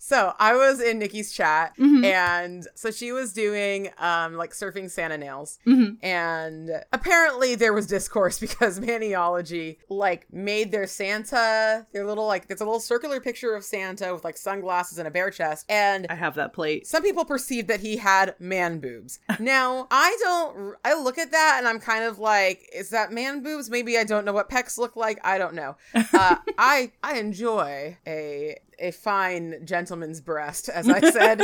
So I was in Nikki's chat, Mhm. and so she was doing um like surfing Santa nails, Mhm. and apparently there was discourse because Maniology like made their Santa their little like it's a little circular picture of Santa with like sunglasses and a bare chest, and I have that plate. some people perceived that he had man boobs. Now, I don't, I look at that and I'm kind of like, is that man boobs? Maybe I don't know what pecs look like. I don't know. Uh, I, I enjoy a, a fine gentleman's breast, as I said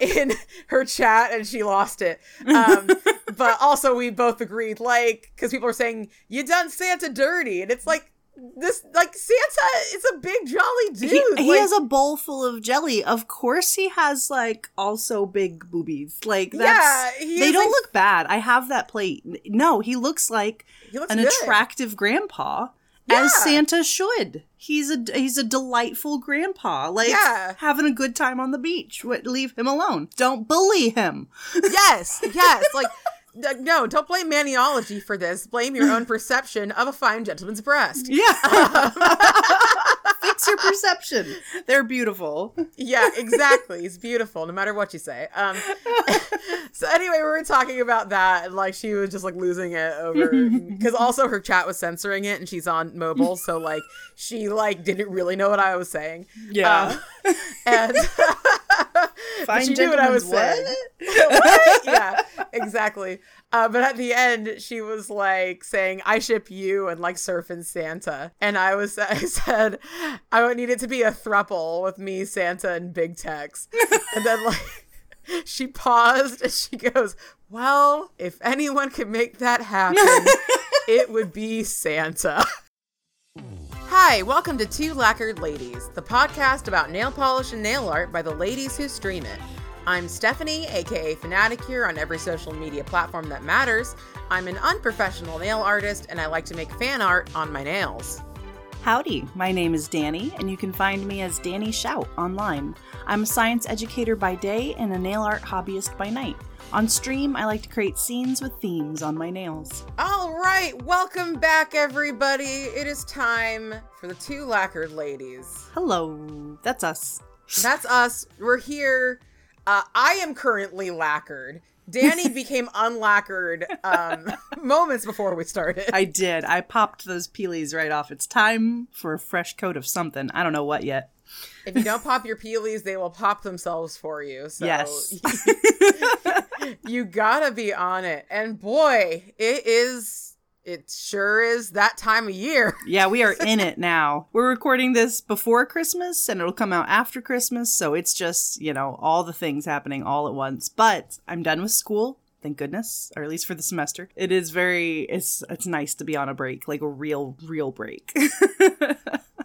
in her chat, and she lost it. Um, but also, we both agreed, like, because people are saying, you done Santa dirty. And it's like, this, like, Santa is a big, jolly dude. he, he Like, has a bowl full of jelly. Of course, he has like also big boobies. Like that's yeah, they don't a- look bad. I have that plate. No, he looks like he looks an good. attractive grandpa. Yeah. As Santa should. He's a he's a delightful grandpa. Like Yeah. having a good time on the beach. Leave him alone. Don't bully him. yes, yes. Like, no, don't blame maniology for this. Blame your own perception of a fine gentleman's breast. Yeah. Fix your perception. They're beautiful. Yeah, exactly. It's beautiful, no matter what you say. Um, so anyway, we were talking about that, and like she was just like losing it over because also her chat was censoring it, and she's on mobile, so like she like didn't really know what I was saying. Yeah. Um, and Fine she knew what I was gentleman's saying. what? What? yeah, exactly. Uh, but at the end, she was like saying, "I ship you" and like surfing Santa, and I was I said, "I would need it to be a thruple with me, Santa, and Big Tex," and then like. She paused and she goes, Well, if anyone could make that happen, it would be Santa. Hi, welcome to Two Lacquered Ladies, the podcast about nail polish and nail art by the ladies who stream it. I'm Stephanie, aka Fanaticure, on every social media platform that matters. I'm an unprofessional nail artist and I like to make fan art on my nails. Howdy, my name is Danie, and you can find me as DanieShout online. I'm a science educator by day and a nail art hobbyist by night. On stream, I like to create scenes with themes on my nails. All right, welcome back, everybody. It is time for the Two Lacquered Ladies. Hello, that's us. That's us. We're here. Uh, I am currently lacquered. Danie became unlacquered um, moments before we started. I did. I popped those peelies right off. It's time for a fresh coat of something. I don't know what yet. If you don't pop your peelies, they will pop themselves for you. So Yes. you gotta be on it. And boy, it is. It sure is that time of year. Yeah, we are in it now. We're recording this before Christmas and it'll come out after Christmas, so it's just, you know, all the things happening all at once. But I'm done with school, thank goodness, or at least for the semester. It is very it's it's nice to be on a break, like a real real break.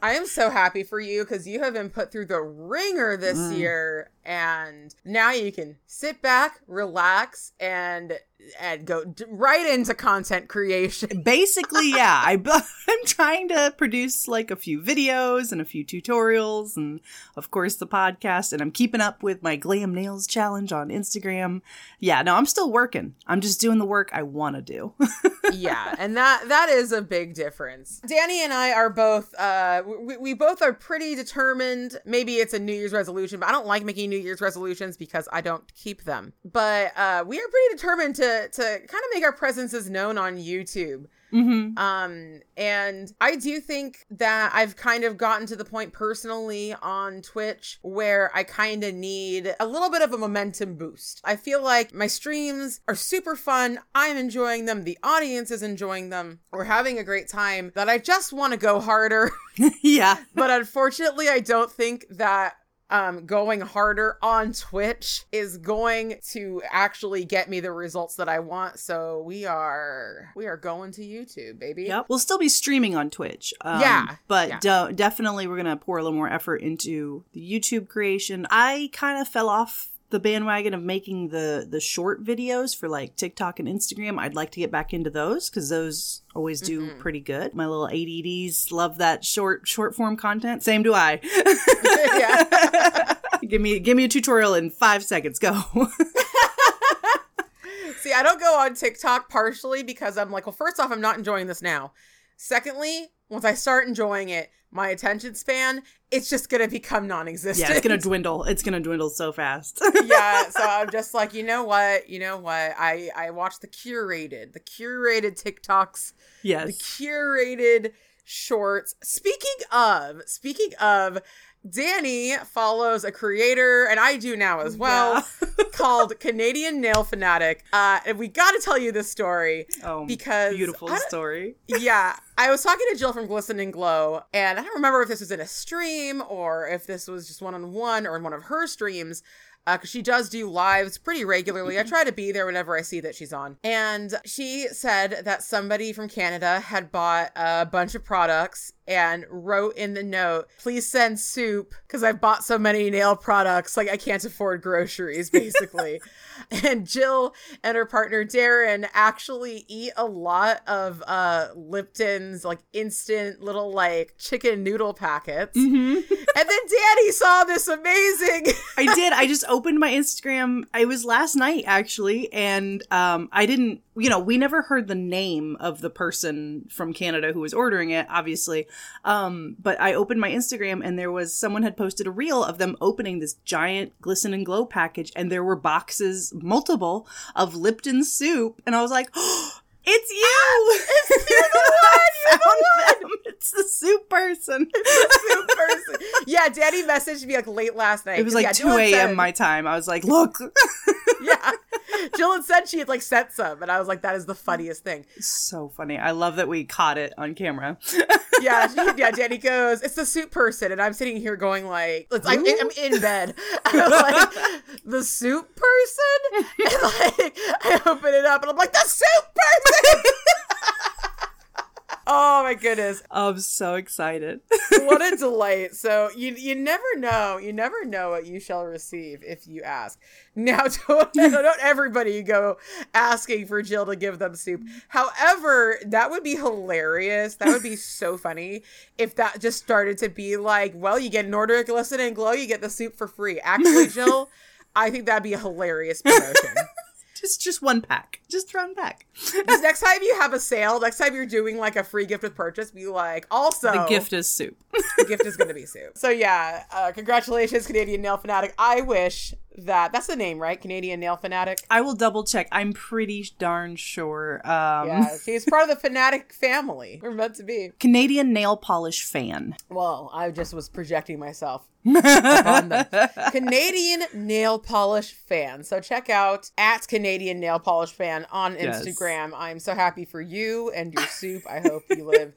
I am so happy for you because you have been put through the ringer this Mm. year, and now you can sit back, relax, and and go d- right into content creation. Basically, yeah, I I'm trying to produce like a few videos and a few tutorials and of course the podcast and I'm keeping up with my glam nails challenge on Instagram. Yeah, no, I'm still working. I'm just doing the work I want to do. yeah, and that that is a big difference. Danie and I are both uh we, we both are pretty determined. Maybe it's a New Year's resolution, but I don't like making New Year's resolutions because I don't keep them. But uh we are pretty determined to to kind of make our presences known on YouTube. mhm. Um, and I do think that I've kind of gotten to the point personally on Twitch where I kind of need a little bit of a momentum boost. I feel like my streams are super fun. I'm enjoying them. The audience is enjoying them. We're having a great time that I just want to go harder. yeah. but unfortunately, I don't think that um going harder on Twitch is going to actually get me the results that I want. So we are we are going to YouTube, baby. Yep. We'll still be streaming on Twitch. Um, Yeah, But yeah. de- definitely we're going to pour a little more effort into the YouTube creation. I kind of fell off the bandwagon of making the the short videos for like TikTok and Instagram. I'd like to get back into those cuz those always do Mhm. pretty good. My little ADDs love that short short form content. Same do I. yeah. give me give me a tutorial in 5 seconds. Go. See, I don't go on TikTok partially because I'm like, well, first off, I'm not enjoying this now. Secondly, once I start enjoying it, my attention span, it's just gonna become non-existent. Yeah, it's gonna dwindle. It's gonna dwindle so fast. yeah, so I'm just like, you know what, you know what? I I watch the curated, the curated TikToks, yes, the curated shorts. Speaking of, speaking of, Danie follows a creator, and I do now as well, called Canadian Nail Fanatic. Uh, and we got to tell you this story. Oh, Because beautiful story. yeah, I was talking to Jill from Glisten and Glow, and I don't remember if this was in a stream or if this was just one on one or in one of her streams. Because she does do lives pretty regularly. I try to be there whenever I see that she's on. And she said that somebody from Canada had bought a bunch of products and wrote in the note, please send soup because I've bought so many nail products. Like, I can't afford groceries, basically. and Jill and her partner Darren actually eat a lot of uh Lipton's like instant little like chicken noodle packets. hmm And then Danie saw this amazing I did. I just opened my Instagram. It was last night actually, and um, I didn't. You know, we never heard the name of the person from Canada who was ordering it, obviously. Um, but I opened my Instagram, and there was someone had posted a reel of them opening this giant glisten and glow package, and there were boxes, multiple, of Lipton soup, and I was like. It's you! It's You're the one! You're the them. It's the soup person. soup person. Yeah, Daddy messaged me like late last night. It was like yeah, 2 a.m. my time. I was like, look. Yeah. Jill had said she had like sent some, and I was like, that is the funniest thing. so funny. I love that we caught it on camera. Yeah, she- yeah. Danie goes, "It's the soup person," and I'm sitting here going like, it's, I'm, I'm in bed. I'm like, the soup person, and like I open it up, and I'm like, the soup person. Oh my goodness, I'm so excited. what a delight! So you you never know, you never know what you shall receive if you ask. Now, don't, don't everybody go asking for Jill to give them soup. However, that would be hilarious. That would be so funny if that just started to be like, well, you get at Glisten and Glow, you get the soup for free. Actually, Jill, I think that'd be a hilarious promotion. Just just one pack. Just one pack. Next time you have a sale, next time you're doing like a free gift with purchase, be like, also The gift is soup. the gift is to be soup. So yeah, uh, congratulations, Canadian Nail Fanatic. I wish that that's the name, right? Canadian Nail Fanatic. I will double check. I'm pretty darn sure. Um, Yeah, she's part of the Fanatic family. We're meant to be. Canadian nail polish fan. Well, I just was projecting myself upon them. Canadian nail polish fan. So check out at Canadian nail polish fan on Yes. Instagram. I'm so happy for you and your soup. I hope you live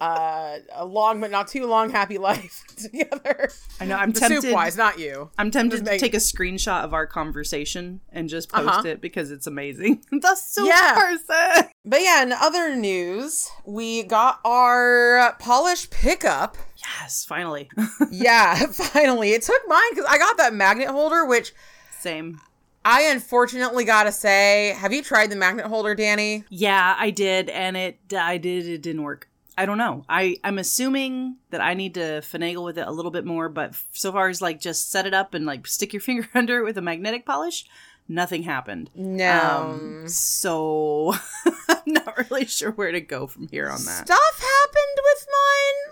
uh, a long but not too long happy life together. I know. I'm The tempted. soup wise, not you. I'm tempted Just to make- take a screenshot of our conversation and just post Uh-huh. it because it's amazing. the soup Yeah. person. But yeah, in other news, we got our polish pickup. Yes, finally. Yeah, finally. It took mine because I got that magnet holder, which Same. I unfortunately gotta say, have you tried the magnet holder, Danie? Yeah, I did, and it I did it didn't work. I don't know. I I'm assuming that I need to finagle with it a little bit more, but so far as like just set it up and like stick your finger under it with a magnetic polish, nothing happened. No. Um, so I'm not really sure where to go from here on that. Stuff happened with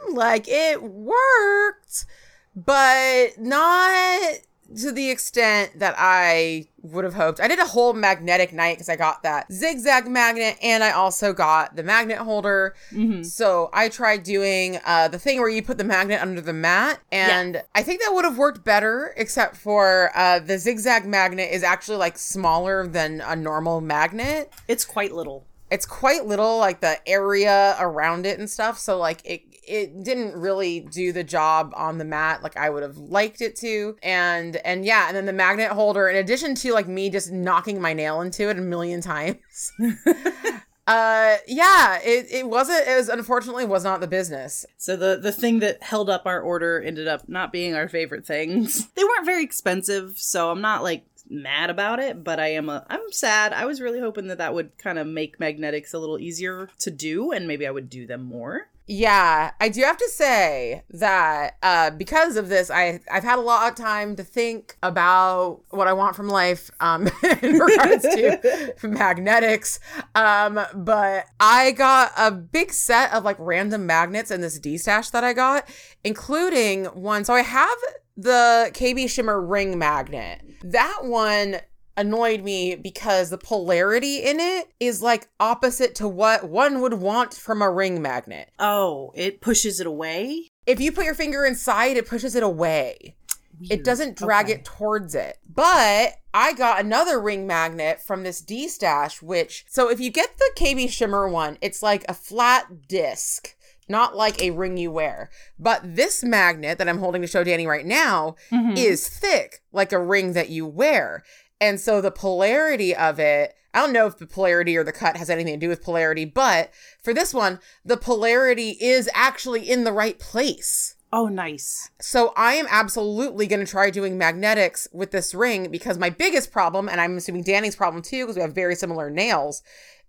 mine. Like it worked, but not to the extent that I would have hoped. I did a whole magnetic night because I got that zigzag magnet and I also got the magnet holder. hmm So I tried doing uh, the thing where you put the magnet under the mat, and I think that would have worked better, except for uh, the zigzag magnet is actually like smaller than a normal magnet. It's quite little. It's quite little, like the area around it and stuff. So like it it didn't really do the job on the mat like I would have liked it to. And and yeah, and then the magnet holder, in addition to like me just knocking my nail into it a million times. uh yeah, it, it wasn't it was unfortunately was not the business. So the the thing that held up our order ended up not being our favorite things. They weren't very expensive, so I'm not like mad about it, but I am a I'm sad. I was really hoping that that would kind of make magnetics a little easier to do and maybe I would do them more. Yeah, I do have to say that uh, because of this, I I've had a lot of time to think about what I want from life um, in regards to magnetics. Um, but I got a big set of like random magnets in this destash that I got, including one. So I have the KB Shimmer ring magnet. That one annoyed me because the polarity in it is like opposite to what one would want from a ring magnet. Oh, it pushes it away? If you put your finger inside, it pushes it away. Weird. It doesn't drag Okay. it towards it. But I got another ring magnet from this destash, which, so if you get the KB Shimmer one, it's like a flat disc, not like a ring you wear. But this magnet that I'm holding to show Danie right now Mhm. is thick, like a ring that you wear. And so the polarity of it, I don't know if the polarity or the cut has anything to do with polarity, but for this one, the polarity is actually in the right place. Oh, nice. So I am absolutely going to try doing magnetics with this ring because my biggest problem, and I'm assuming Danie's problem too, because we have very similar nails,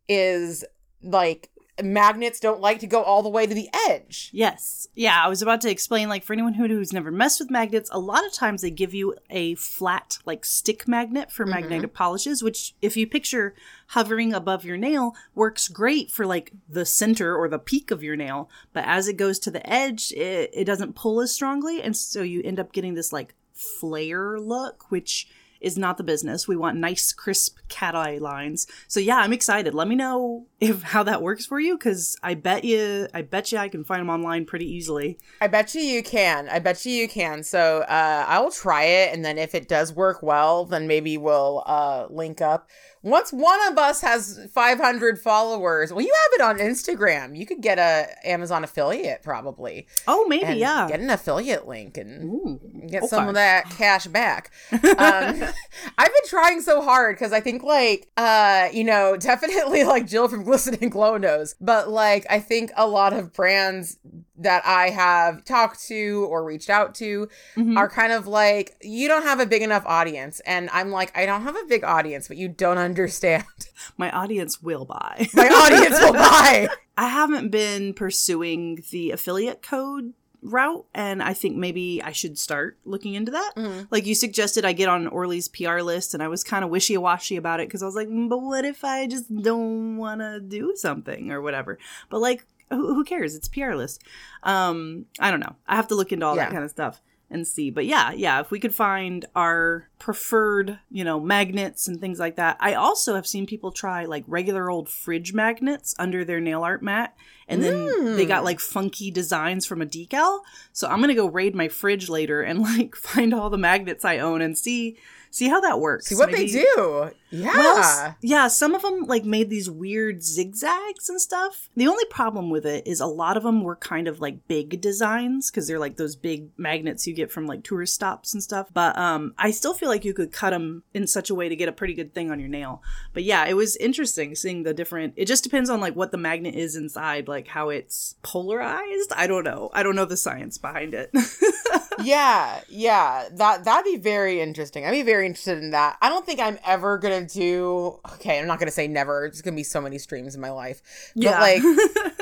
is like magnets don't like to go all the way to the edge. Yes. Yeah, I was about to explain like for anyone who, who's never messed with magnets, a lot of times they give you a flat like stick magnet for mm-hmm. magnetic polishes, which if you picture hovering above your nail works great for like the center or the peak of your nail, but as it goes to the edge, it, it doesn't pull as strongly and so you end up getting this like flare look, which is not the business. We want nice, crisp cat eye lines. So yeah, I'm excited. Let me know if how that works for you, because I bet you, I bet you, I can find them online pretty easily. I bet you you can. I bet you you can. So uh, I will try it, and then if it does work well, then maybe we'll uh, link up. Once one of us has 500 followers, well, you have it on Instagram. You could get a Amazon affiliate probably, Oh, maybe yeah. get an affiliate link and Ooh, get okay. some of that cash back. Um, I've been trying so hard because I think like uh you know definitely like Jill from Glisten and Glow knows, but like I think a lot of brands that I have talked to or reached out to Mhm. are kind of like you don't have a big enough audience, and I'm like I don't have a big audience, but you don't understand. My audience will buy. My audience will buy. I haven't been pursuing the affiliate code route, and I think maybe I should start looking into that. Mhm. Like you suggested, I get on Orly's PR list, and I was kind of wishy washy about it because I was like, "Mm, but what if I just don't want to do something or whatever? But like, who, who cares? It's PR list. Um, I don't know. I have to look into all Yeah. that kind of stuff and see. But yeah, yeah, if we could find our preferred, you know, magnets and things like that. I also have seen people try like regular old fridge magnets under their nail art mat. And then they got Mm. like funky designs from a decal. So I'm gonna go raid my fridge later and like find all the magnets I own and see see how that works. See what Maybe- they do. Yeah. well, yeah, some of them like made these weird zigzags and stuff. The only problem with it is a lot of them were kind of like big designs because they're like those big magnets you get from like tourist stops and stuff. But um, I still feel like you could cut them in such a way to get a pretty good thing on your nail. But yeah, it was interesting seeing the different. It just depends on like what the magnet is inside, like how it's polarized. I don't know. I don't know the science behind it. yeah, yeah. That that'd be very interesting. I'd be very interested in that. I don't think I'm ever gonna do. Okay, I'm not gonna say never. It's gonna be so many streams in my life. But like,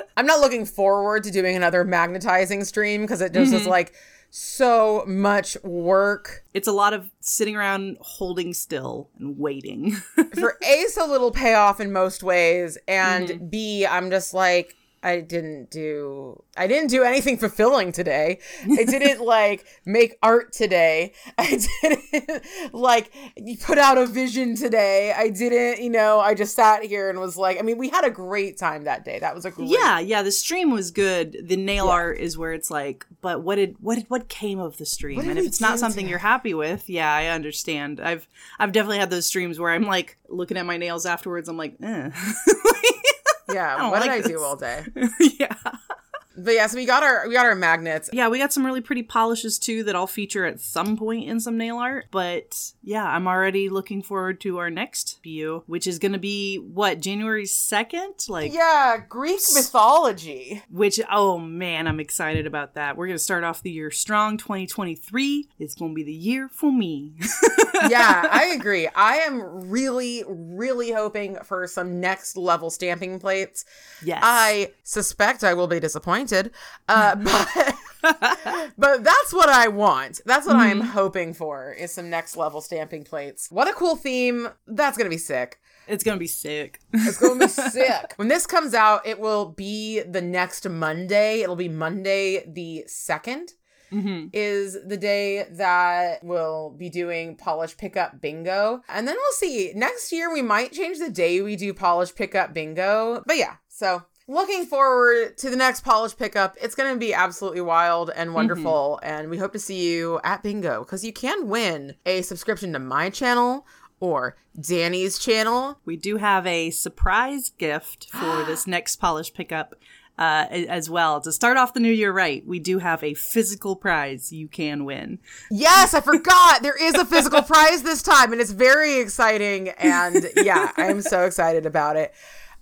I'm not looking forward to doing another magnetizing stream because it just is mm-hmm. like so much work it's a lot of sitting around holding still and waiting. for a so little payoff in most ways, and mm-hmm. b I'm just like. I didn't do I didn't do anything fulfilling today. I didn't like make art today. I didn't like put out a vision today. I didn't, you know, I just sat here and was like, I mean, we had a great time that day. That was a great Yeah, yeah, the stream was good. The nail Yeah. art is where it's like, but what did what did what came of the stream? And if it's not something today? you're happy with, yeah, I understand. I've I've definitely had those streams where I'm like looking at my nails afterwards. I'm like, eh. Yeah, what did like I do all day? yeah, But yeah, so we got our we got our magnets. yeah. We got some really pretty polishes too that I'll feature at some point in some nail art. But yeah, I'm already looking forward to our next view, which is going to be what January second, like. Yeah, Greek mythology. Which, oh man, I'm excited about that. We're going to start off the year strong. 2023 is going to be the year for me. yeah, I agree. I am really, really hoping for some next level stamping plates. Yes. I suspect I will be disappointed, uh, but but that's what I want. That's what I'm hoping for is some next level stamping plates. What a cool theme! That's gonna be sick. it's gonna be sick. It's going to be sick. When this comes out, it will be the next Monday. It'll be Monday the 2nd. hmm Is the day that we'll be doing polish pickup bingo. And then we'll see. Next year, we might change the day we do polish pickup bingo. But yeah, so looking forward to the next polish pickup. It's going to be absolutely wild and wonderful. And we hope to see you at bingo because you can win a subscription to my channel or Danny's channel. We do have a surprise gift for this next polish pickup uh, as well. To start off the new year right, we do have a physical prize you can win. Yes, I forgot. There is a physical prize this time, and it's very exciting. And yeah, I am so excited about it.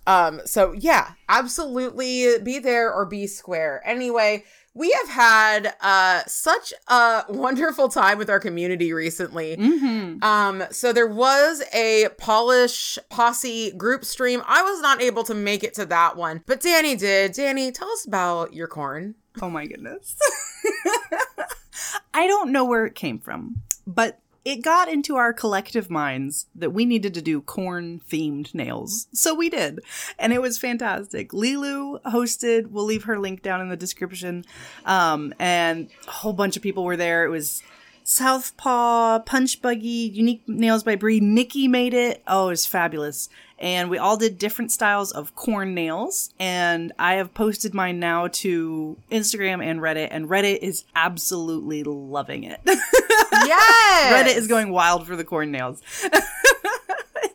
Um, so yeah, absolutely be there or be square. Anyway, we have had uh such a wonderful time with our community recently. Mm-hmm. Um, so there was a Polish posse group stream. I was not able to make it to that one, but Danie did. Danie, tell us about your corn. Oh my goodness. I don't know where it came from, but it got into our collective minds that we needed to do corn themed nails. So we did. And it was fantastic. Lilu hosted, we'll leave her link down in the description. Um, and a whole bunch of people were there. It was Southpaw, Punch Buggy, Unique Nails by Brie. Nikki made it. Oh, it was fabulous. And we all did different styles of corn nails. And I have posted mine now to Instagram and Reddit, and Reddit is absolutely loving it. Yes, Reddit is going wild for the corn nails.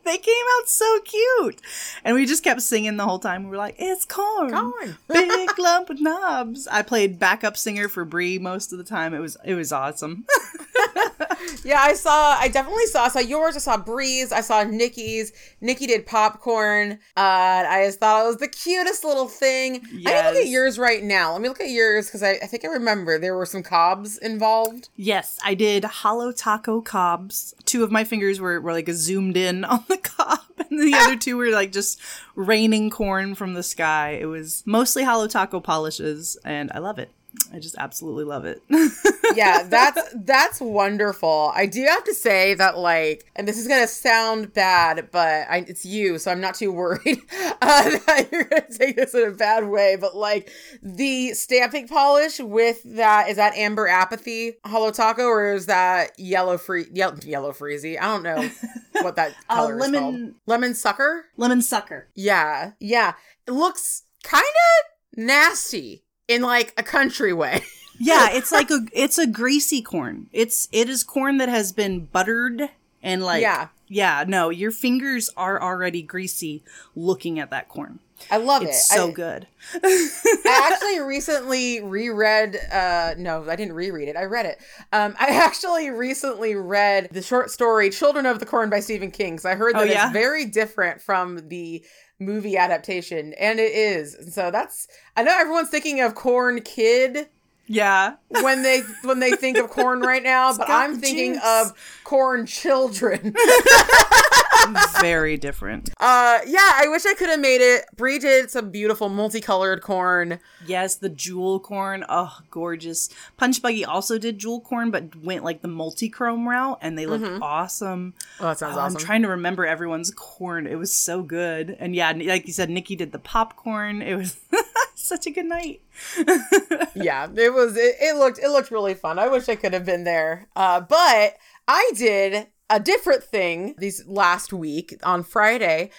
they came out so cute. And we just kept singing the whole time. We were like, it's corn. corn. Big lump of knobs. I played backup singer for Brie most of the time. It was it was awesome. Yeah, I saw. I definitely saw. I saw yours. I saw Brie's. I saw Nikki's. Nikki did popcorn. Uh, I just thought it was the cutest little thing. I need to look at yours right now. Let me look at yours because I, I think I remember there were some cobs involved. yes, I did Holo Taco cobs. Two of my fingers were, were like zoomed in on the cob, and the other two were like just raining corn from the sky. It was mostly Holo Taco polishes, and I love it. I just absolutely love it. Yeah, that's that's wonderful. I do have to say that, like, and this is gonna sound bad, but I, it's you, so I'm not too worried uh, that you're gonna take this in a bad way. But like the stamping polish with that is that amber apathy Holo Taco, or is that yellow free yellow, yellow freezy? I don't know what that Uh, color is lemon- called. Lemon sucker. Lemon sucker. Yeah, yeah. It looks kind of nasty in like a country way. yeah, it's like a it's a greasy corn. It's it is corn that has been buttered and like Yeah. yeah, no, your fingers are already greasy looking at that corn. I love it. It's it. so I- good. I actually recently reread uh no, I didn't reread it. I read it. Um I actually recently read the short story Children of the Corn by Stephen King. So I heard Oh, that yeah? it's very different from the movie adaptation and it is. So that's I know everyone's thinking of Corn Kid Yeah. when they when they think of corn right now, but I'm thinking juice. of corn children. Very different. uh yeah, I wish I could have made it. Brie did some beautiful multicolored corn. Yes, the jewel corn. Oh, gorgeous. Punch Buggy also did jewel corn, but went like the multi-chrome route, and they look awesome. Oh, that sounds Oh, awesome. I'm trying to remember everyone's corn. It was so good. And yeah, like you said, Nikki did the popcorn. It was such a good night. yeah it was it, it looked it looked really fun. I wish i could have been there. Uh but i did a different thing these last week on friday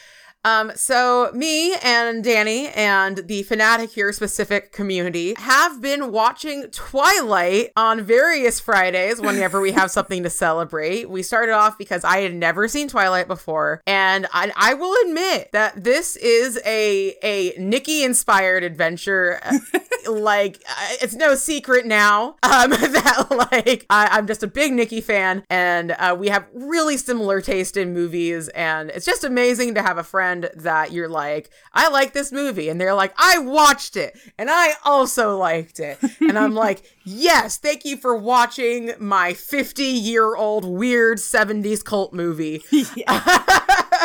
um so me and danie and the Fanaticure specific community have been watching twilight on various fridays whenever we have something to celebrate. We started off because i had never seen twilight before and i, I will admit that this is a a nikki inspired adventure like it's no secret now um, that like I, I'm just a big Nikki fan, and uh, we have really similar taste in movies, and it's just amazing to have a friend that you're like, I like this movie, and they're like, I watched it, and I also liked it, and I'm like, yes, thank you for watching my 50 year old weird 70s cult movie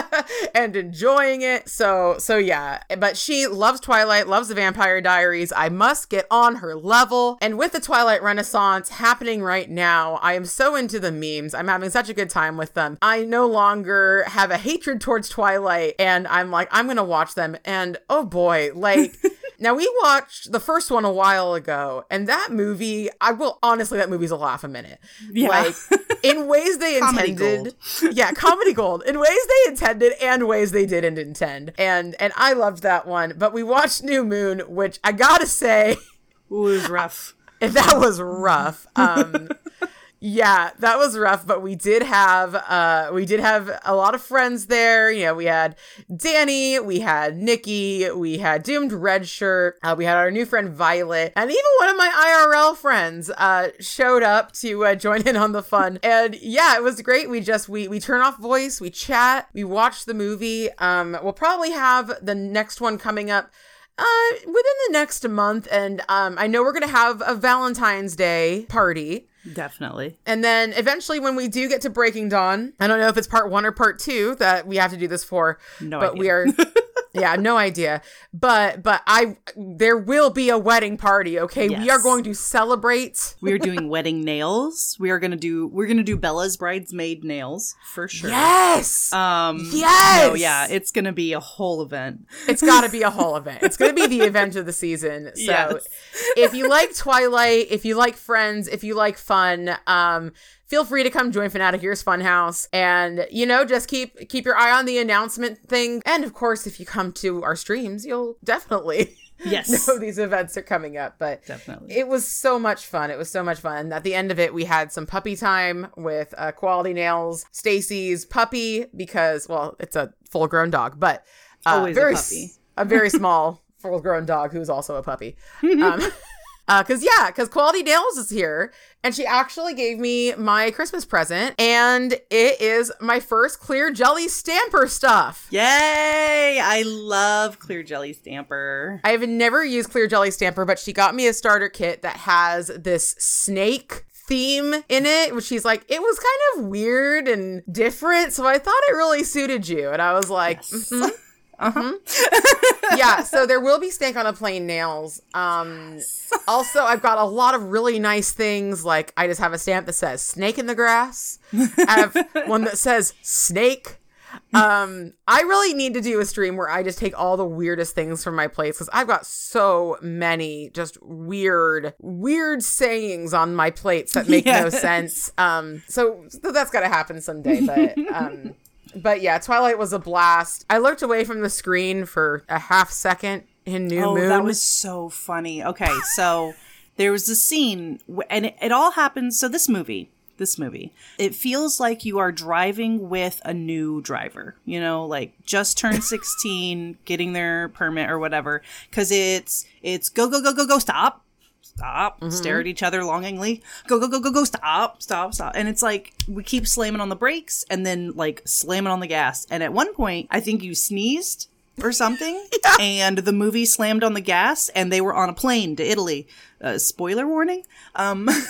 and enjoying it. So so yeah, but she loves Twilight, loves the Vampire Diaries. I must get on her level. And with the Twilight Renaissance happening right now, I am so into the memes. I'm having such a good time with them. I no longer have a hatred towards Twilight and I'm like I'm going to watch them and oh boy, like Now we watched the first one a while ago, and that movie, I will honestly, that movie's a laugh a minute. Yeah. Like in ways they intended. Yeah, comedy gold. In ways they intended and ways they didn't intend. And and I loved that one. But we watched New Moon, which I gotta say, Ooh, it was rough. that was rough. Um yeah, that was rough, but we did have uh we did have a lot of friends there. You know, we had Danie, we had Nikki, we had Doomed Red Shirt, uh, we had our new friend Violet, and even one of my IRL friends uh showed up to uh, join in on the fun. And yeah, it was great. We just we we turn off voice, we chat, we watch the movie. Um we'll probably have the next one coming up uh, within the next month, and um, I know we're gonna have a Valentine's Day party. Definitely. And then eventually, when we do get to Breaking Dawn, I don't know if it's part one or part two that we have to do this for. No but idea. we are, yeah, no idea. But but I there will be a wedding party. Okay, we are going to celebrate. We are doing wedding nails. We are gonna do we're gonna do Bella's bridesmaid nails for sure. Yes, Um Yes! No, yeah, it's gonna be a whole event. it's got to be a whole event. It's going to be the event of the season. So Yes. if you like Twilight, if you like Friends, if you like fun, um, feel free to come join Fanaticure's Funhouse, and you know, just keep keep your eye on the announcement thing. And of course, if you come to our streams, you'll definitely Yes. know these events are coming up. But Definitely. it was so much fun. It was so much fun. At the end of it, we had some puppy time with uh, Koalaty Nails, Stacy's puppy, because well, it's a full grown dog, but uh, Always a very puppy. s- a very small full grown dog who's also a puppy. Um, uh, cause yeah, cause Koalaty Nails is here, and she actually gave me my Christmas present, and it is my first clear jelly stamper stuff. Yay! I love clear jelly stamper. I have never used Clear Jelly Stamper, but she got me a starter kit that has this snake theme in it, which she's like, it was kind of weird and different. So I thought it really suited you. And I was like, mhm, mhm. yeah, so there will be snake on a plane nails. Um, also, I've got a lot of really nice things. Like, I just have a stamp that says snake in the grass. I have one that says snake um i really need to do a stream where i just take all the weirdest things from my plates because i've got so many just weird weird sayings on my plates that make no sense um so, so that's gotta happen someday but um but yeah twilight was a blast i looked away from the screen for a half second in new Oh, moon that was so funny. Okay, so there was a scene, and it, it all happens. So this movie, this movie, it feels like you are driving with a new driver. You know, like just turned sixteen, getting their permit or whatever. Because it's it's go go go go go stop. Stop. Mm-hmm. Stare at each other longingly. Go, go, go, go, go. Stop. Stop. Stop. And it's like we keep slamming on the brakes and then like slamming on the gas. And at one point, I think you sneezed or something, and the movie slammed on the gas, and they were on a plane to Italy. Uh, spoiler warning. Um,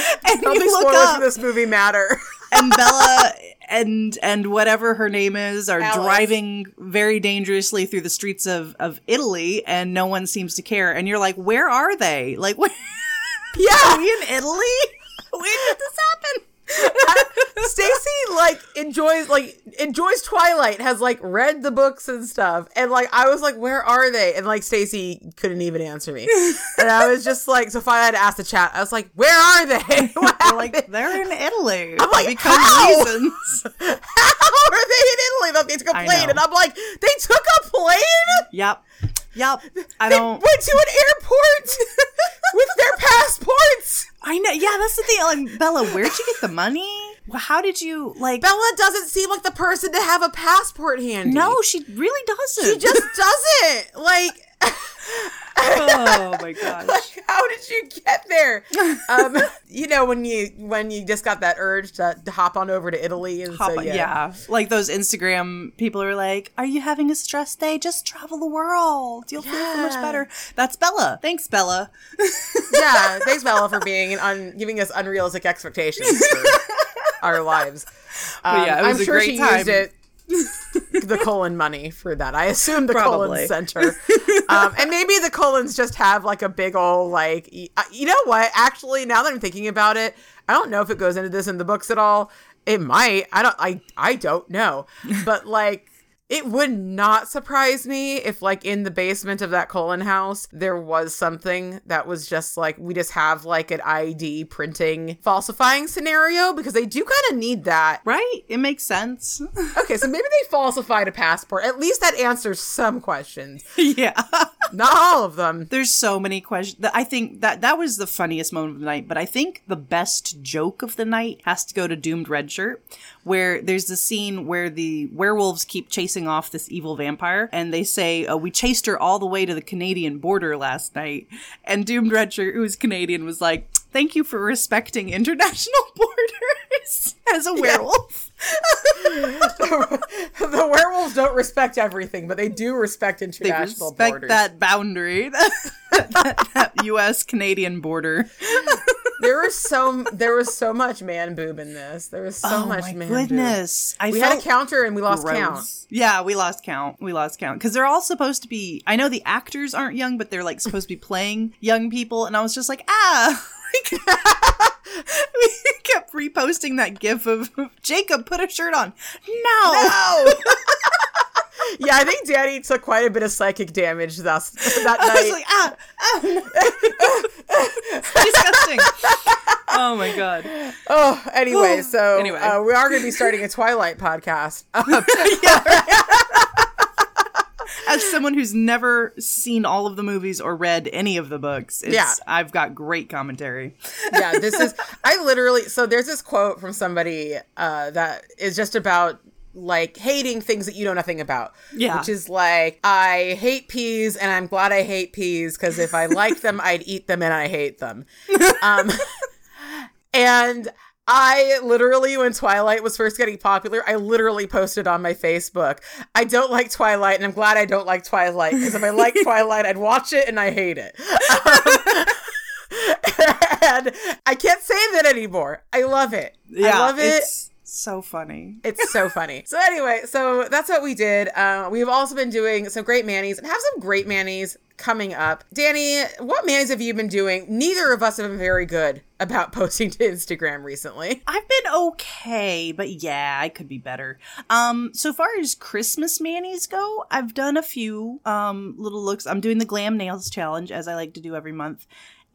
and don't you look up, this movie matter and Bella and and whatever her name is are Alice. driving very dangerously through the streets of of Italy, and no one seems to care. And you're like, where are they? Like, where, yeah are we in Italy? When did this happen? Stacy like enjoys like enjoys Twilight, has like read the books and stuff, and like I was like, where are they? And like Stacy couldn't even answer me, and I was just like, so finally I had to ask the chat. I was like, where are they? They're like they're in Italy. I'm like, because how? reasons. how are they in Italy? They took a I plane, know. and I'm like, they took a plane. Yep. Yep. I They don't. went to an airport with their passports. I know. Yeah, that's the thing. Like, Bella, where'd you get the money? How did you like? Bella doesn't seem like the person to have a passport handy. no, she really doesn't. she just doesn't. Like, oh my gosh. Like, how did you get there? Um, you know, when you when you just got that urge to, to hop on over to Italy and Hop so on- yeah. yeah. Like those Instagram people are like, Are you having a stress day? Just travel the world. You'll feel so much better. That's Bella. Thanks, Bella. yeah, thanks Bella for being un- giving us unrealistic expectations for our lives. Um, yeah, it was I'm a sure great she time. used it the Cullen money for that. I assume the Probably. Cullen center, um, and maybe the Cullens just have like a big old like. uh, You know what? Actually, now that I'm thinking about it, I don't know if it goes into this in the books at all. It might. I don't. I I don't know. But like. It would not surprise me if, like, in the basement of that Cullen house, there was something that was just like, we just have like an ID printing falsifying scenario because they do kind of need that Right? It makes sense. Okay, so maybe they falsified a passport. At least that answers some questions. yeah. Not all of them. There's so many questions. I think that that was the funniest moment of the night, but I think the best joke of the night has to go to Doomed Red Shirt, where there's the scene where the werewolves keep chasing off this evil vampire, and they say, oh, "We chased her all the way to the Canadian border last night," and Doomed Red Shirt, who is Canadian, was like, "Thank you for respecting international borders." As a werewolf, the werewolves don't respect everything, but they do respect international they respect borders. that boundary, that, that U.S. Canadian border. There was so there was so much man boob in this. There was so oh much my man goodness! I boob. We had a counter and we lost gross. count. Yeah, we lost count. We lost count because they're all supposed to be. I know the actors aren't young, but they're like supposed to be playing young people, and I was just like, ah. we kept reposting that gif of Jacob put a shirt on. No, No. yeah, I think Danie took quite a bit of psychic damage thus that I was night. like, ah, ah. disgusting. Oh my god. oh, anyway, so Anyway. Uh, we are going to be starting a Twilight podcast. As someone who's never seen all of the movies or read any of the books, it's, Yeah. I've got great commentary. yeah, this is I literally so there's this quote from somebody uh that is just about like hating things that you know nothing about. Yeah. Which is like I hate peas and I'm glad I hate peas because if I like them I'd eat them and I hate them. Um and I literally, when Twilight was first getting popular, I literally posted on my Facebook, I don't like Twilight, and I'm glad I don't like Twilight, because if I like Twilight, I'd watch it and I hate it. Um, and I can't say that anymore. I love it. I love it. It's so funny. It's so funny. So anyway, so that's what we did. Uh, we've also been doing some great manis and have some great manis coming up. Danie, what manis have you been doing? Neither of us have been very good about posting to Instagram recently. I've been okay, but yeah, I could be better. Um, so far as Christmas manis go, I've done a few um little looks. I'm doing the glam nails challenge as I like to do every month.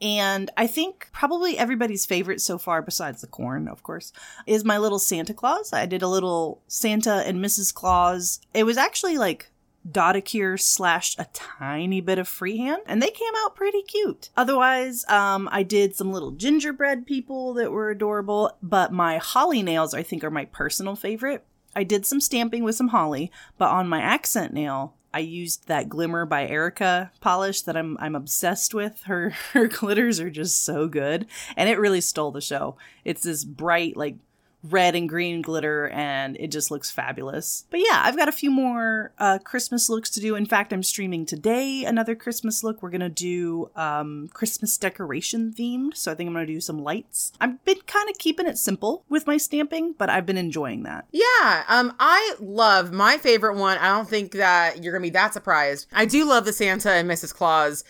And I think probably everybody's favorite so far, besides the corn, of course, is my little Santa Claus. I did a little Santa and Mrs. Claus. It was actually like dotticure slashed a tiny bit of freehand, and they came out pretty cute. Otherwise, um, I did some little gingerbread people that were adorable, but my holly nails, I think, are my personal favorite. I did some stamping with some holly, but on my accent nail, I used that Glimmer by Erica polish that I'm I'm obsessed with. Her her glitters are just so good, and it really stole the show. It's this bright like red and green glitter and it just looks fabulous. But yeah, I've got a few more uh, Christmas looks to do. In fact, I'm streaming today another Christmas look. We're gonna do um, Christmas decoration themed, so I think I'm gonna do some lights. I've been kind of keeping it simple with my stamping, but I've been enjoying that. Yeah, um, I love my favorite one. I don't think that you're gonna be that surprised. I do love the Santa and Mrs. Claus.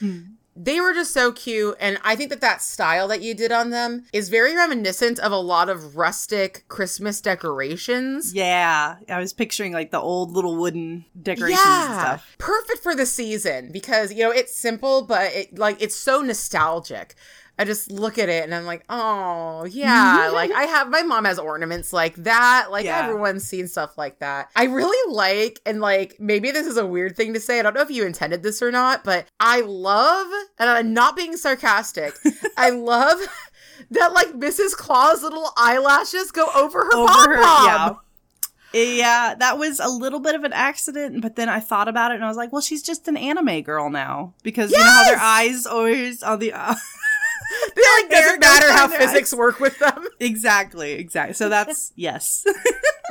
They were just so cute, and I think that that style that you did on them is very reminiscent of a lot of rustic Christmas decorations. Yeah, I was picturing like the old little wooden decorations and stuff. perfect for the season because you know it's simple, but it like it's so nostalgic. I just look at it and I'm like, oh yeah, like I have my mom has ornaments like that. Like Yeah. everyone's seen stuff like that. I really like and like maybe this is a weird thing to say. I don't know if you intended this or not, but I love and I'm not being sarcastic. I love that like Mrs. Claus little eyelashes go over her Over her, yeah. yeah, that was a little bit of an accident, but then I thought about it and I was like, well, she's just an anime girl now because you know how their eyes always on the. Uh, They like doesn't matter how physics work with them. exactly, exactly. So that's yes.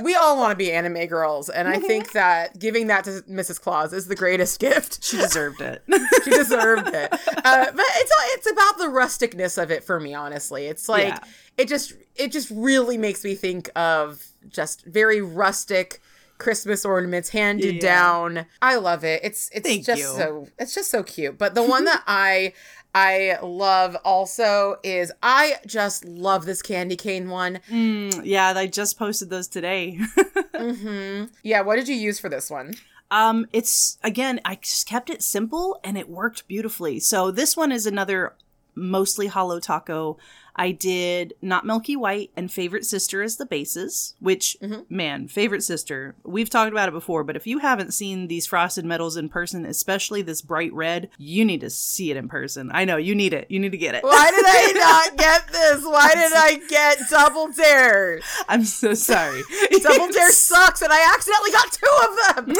We all want to be anime girls, and I think that giving that to Mrs. Claus is the greatest gift. she deserved it. she deserved it. Uh, but it's it's about the rusticness of it for me. Honestly, it's like Yeah. it just it just really makes me think of just very rustic Christmas ornaments handed Yeah. down. I love it. It's it's Thank just you. so it's just so cute. But the one that I I love also is I just love this candy cane one. Mm, yeah, I just posted those today. hmm Yeah, what did you use for this one? Um, it's again, I just kept it simple and it worked beautifully. So this one is another mostly Holo Taco. I did not milky white and favorite sister as the bases, which Mhm. man, favorite sister. We've talked about it before, but if you haven't seen these frosted metals in person, especially this bright red, you need to see it in person. I know you need it. You need to get it. Why did I not get this? Why did I get double dare? I'm so sorry. Double dare sucks, and I accidentally got two of them.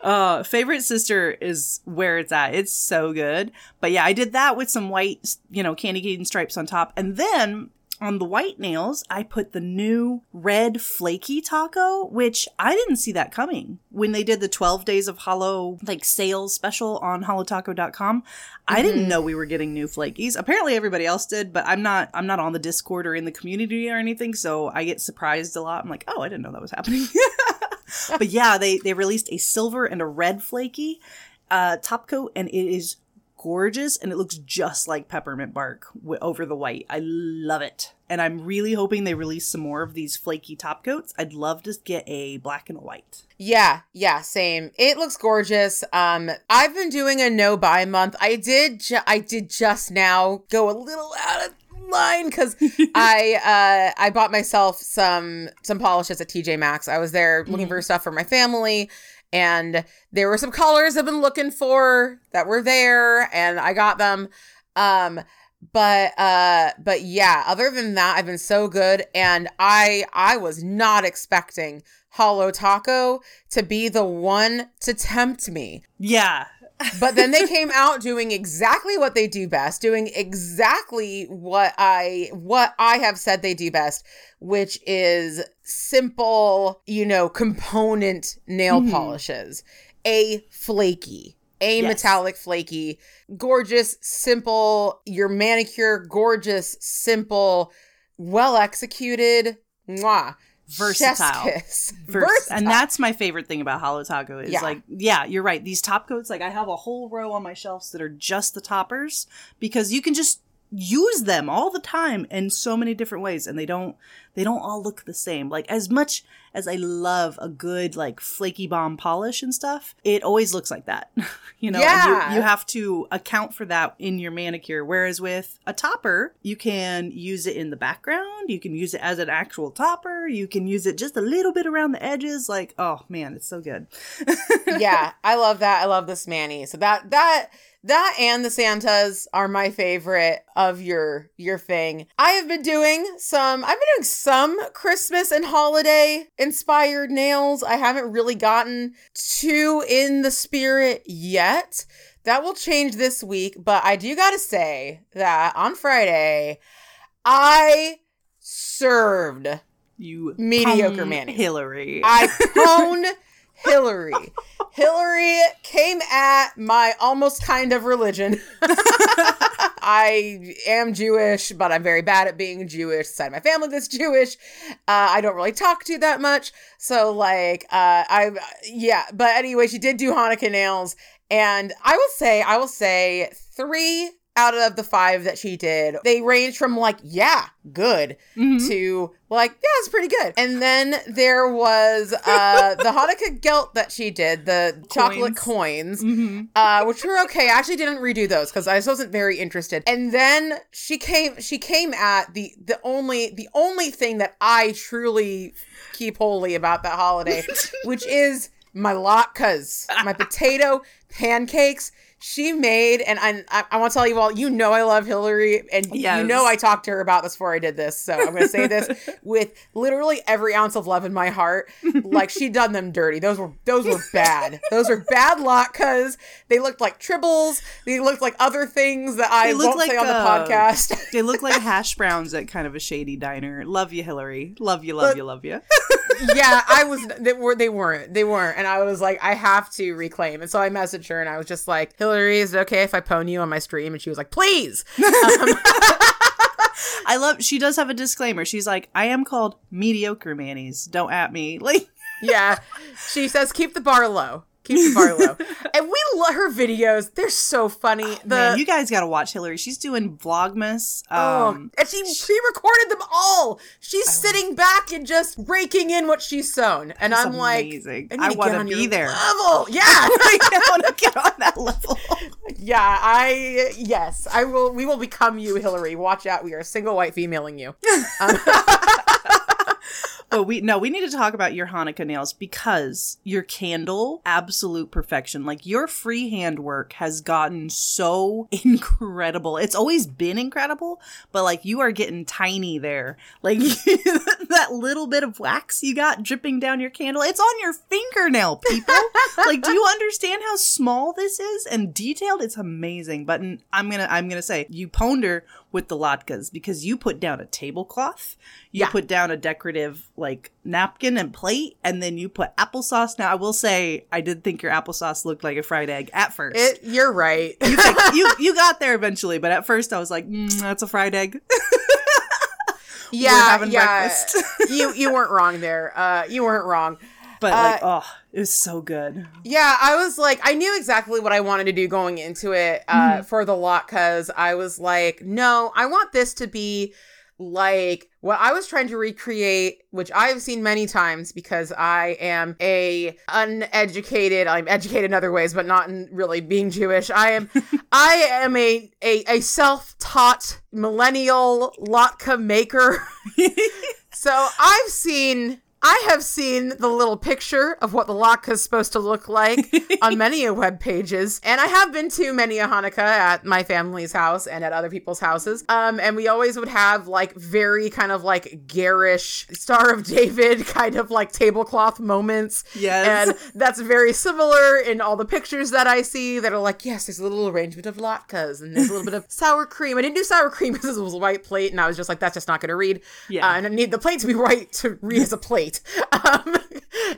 Uh, favorite sister is where it's at. It's so good. But yeah, I did that with some white, you know, candy cane stripes on top. And then on the white nails, I put the new red flaky taco, which I didn't see that coming. When they did the 12 days of holo, like sales special on holotaco.com, I didn't know we were getting new flakies. Apparently everybody else did, but I'm not, I'm not on the Discord or in the community or anything. So I get surprised a lot. I'm like, oh, I didn't know that was happening. but yeah, they they released a silver and a red flaky uh, top coat, and it is gorgeous, and it looks just like peppermint bark w- over the white. I love it, and I'm really hoping they release some more of these flaky top coats. I'd love to get a black and a white. Yeah, yeah, same. It looks gorgeous. Um, I've been doing a no buy month. I did, ju- I did just now go a little out of line because I, uh, I bought myself some some polishes at TJ Maxx. I was there looking for stuff for my family. And there were some colors I've been looking for that were there, and I got them. Um, but uh but yeah other than that i've been so good and i i was not expecting Holo Taco to be the one to tempt me Yeah, but then they came out doing exactly what they do best doing exactly what i what i have said they do best which is simple you know component nail Mhm. polishes a flaky a Yes. metallic flaky gorgeous simple your manicure gorgeous simple well executed Mwah. Versatile. Vers- Versatile. and that's my favorite thing about Holo Taco is Yeah. like yeah you're right these top coats like i have a whole row on my shelves that are just the toppers because you can just use them all the time in so many different ways and they don't they don't all look the same like as much as i love a good like flaky bomb polish and stuff it always looks like that you know Yeah. you, you have to account for that in your manicure whereas with a topper you can use it in the background you can use it as an actual topper you can use it just a little bit around the edges like oh man it's so good yeah, I love that. I love this mani. So that that that and the Santas are my favorite of your your thing. I have been doing some I've been doing some Christmas and holiday inspired nails. I haven't really gotten too in the spirit yet. That will change this week, but I do got to say that on Friday I served you Mediocre man hillary I pwned Hillary. Hillary came at my almost kind of religion. I am Jewish, but I'm very bad at being Jewish. Side of my family that's Jewish. Uh, I don't really talk to that much. So, like, uh, I, yeah. But anyway, she did do Hanukkah nails. And I will say, I will say three out of the five that she did, they range from like, yeah, good Mhm. to like, yeah, it's pretty good. And then there was uh the Hanukkah gelt that she did, the chocolate coins. Mhm. Uh, which were okay. I actually didn't redo those because I just wasn't very interested. And then she came, she came at the the only the only thing that I truly keep holy about that holiday, which is my latkes, my potato pancakes she made, and I, I, I want to tell you all, you know, I love Hillary, and Yes. you know, I talked to her about this before I did this. So I'm going to say this with literally every ounce of love in my heart. Like she done them dirty. Those were those were bad. those were bad latkes. They looked like tribbles. They looked like other things that I won't say like, on the uh, podcast. They look like hash browns at kind of a shady diner. Love you, Hillary. Love you, love Look- you, love you. yeah, I was. They were. They weren't. They weren't. And I was like, I have to reclaim. And so I messaged her, and I was just like, Hillary, is it okay if I pwn you on my stream? And she was like, please. Um, I love. She does have a disclaimer. She's like, I am called mediocre Manis. Don't at me. Like, yeah, she says, keep the bar low. Keep the bar. And we love her videos. They're so funny. The man, you guys got to watch Hillary. She's doing Vlogmas. Oh, Um, and she she recorded them all. She's sitting back and just raking in what she's sewn, and I'm like, amazing. need I to wanna be there. Level, yeah, I want to get on that level. yeah. I yes, I will. We will become you, Hillary. Watch out. We are a single white femaling you. But we no, we need to talk about your Hanukkah nails because your candle, absolute perfection. Like your freehand work has gotten so incredible. It's always been incredible, but like you are getting tiny there. Like that little bit of wax you got dripping down your candle, it's on your fingernail, people. like, do you understand how small this is and detailed? It's amazing. But I'm gonna I'm gonna say you ponder with the latkes because you put down a tablecloth, you Yeah. put down a decorative like napkin and plate, and then you put applesauce. Now I will say I did think your applesauce looked like a fried egg at first. It, you're right. you, think- you you got there eventually, but at first I was like, mm, "That's a fried egg." yeah, having yeah. breakfast. you you weren't wrong there. Uh, you weren't wrong. But Uh, like, oh, it was so good. Yeah, I was like, I knew exactly what I wanted to do going into it uh, for the lot because I was like, no, I want this to be like what I was trying to recreate, which I've seen many times because I am a uneducated. I'm educated in other ways, but not in really being Jewish. I am, I am a a, a self taught millennial latke maker. So I've seen I have seen the little picture of what the latke is supposed to look like on many a web pages, and I have been to many a Hanukkah at my family's house and at other people's houses. Um, and we always would have like very kind of like garish Star of David kind of like tablecloth moments. Yes. and that's very similar in all the pictures that I see that are like, yes, there's a little arrangement of latkes and there's a little bit of sour cream. I didn't do sour cream because it was a white plate, and I was just like, that's just not going to read. Yeah. Uh, and I need the plate to be white to read as a plate. Um,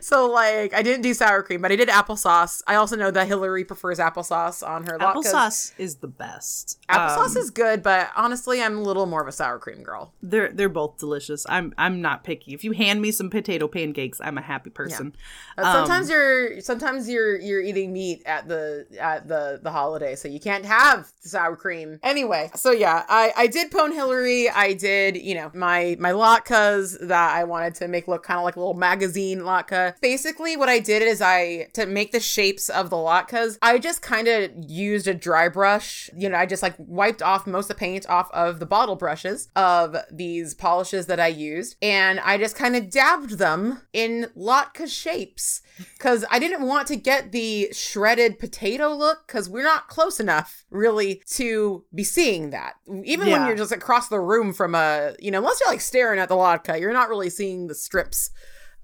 so like, I didn't do sour cream, but I did applesauce. I also know that Hillary prefers applesauce on her latkes. Applesauce is the best. Applesauce Um, is good, but honestly, I'm a little more of a sour cream girl. they're they're both delicious. I'm I'm not picky. If you hand me some potato pancakes, I'm a happy person. Uh, Um, sometimes you're sometimes you're you're eating meat at the at the the holiday, so you can't have sour cream. Anyway, so yeah, I I did pwn Hillary. I did you know my my latkes that I wanted to make look kind of like a little magazine latke. Basically, what I did is I to make the shapes of the latkes, I just kind of used a dry brush. You know, I just like wiped off most of the paint off of the bottle brushes of these polishes that I used, and I just kind of dabbed them in latke shapes because I didn't want to get the shredded potato look because we're not close enough really to be seeing that. Even when you're just across the room from a, you know, unless you're like staring at the latke, you're not really seeing the strips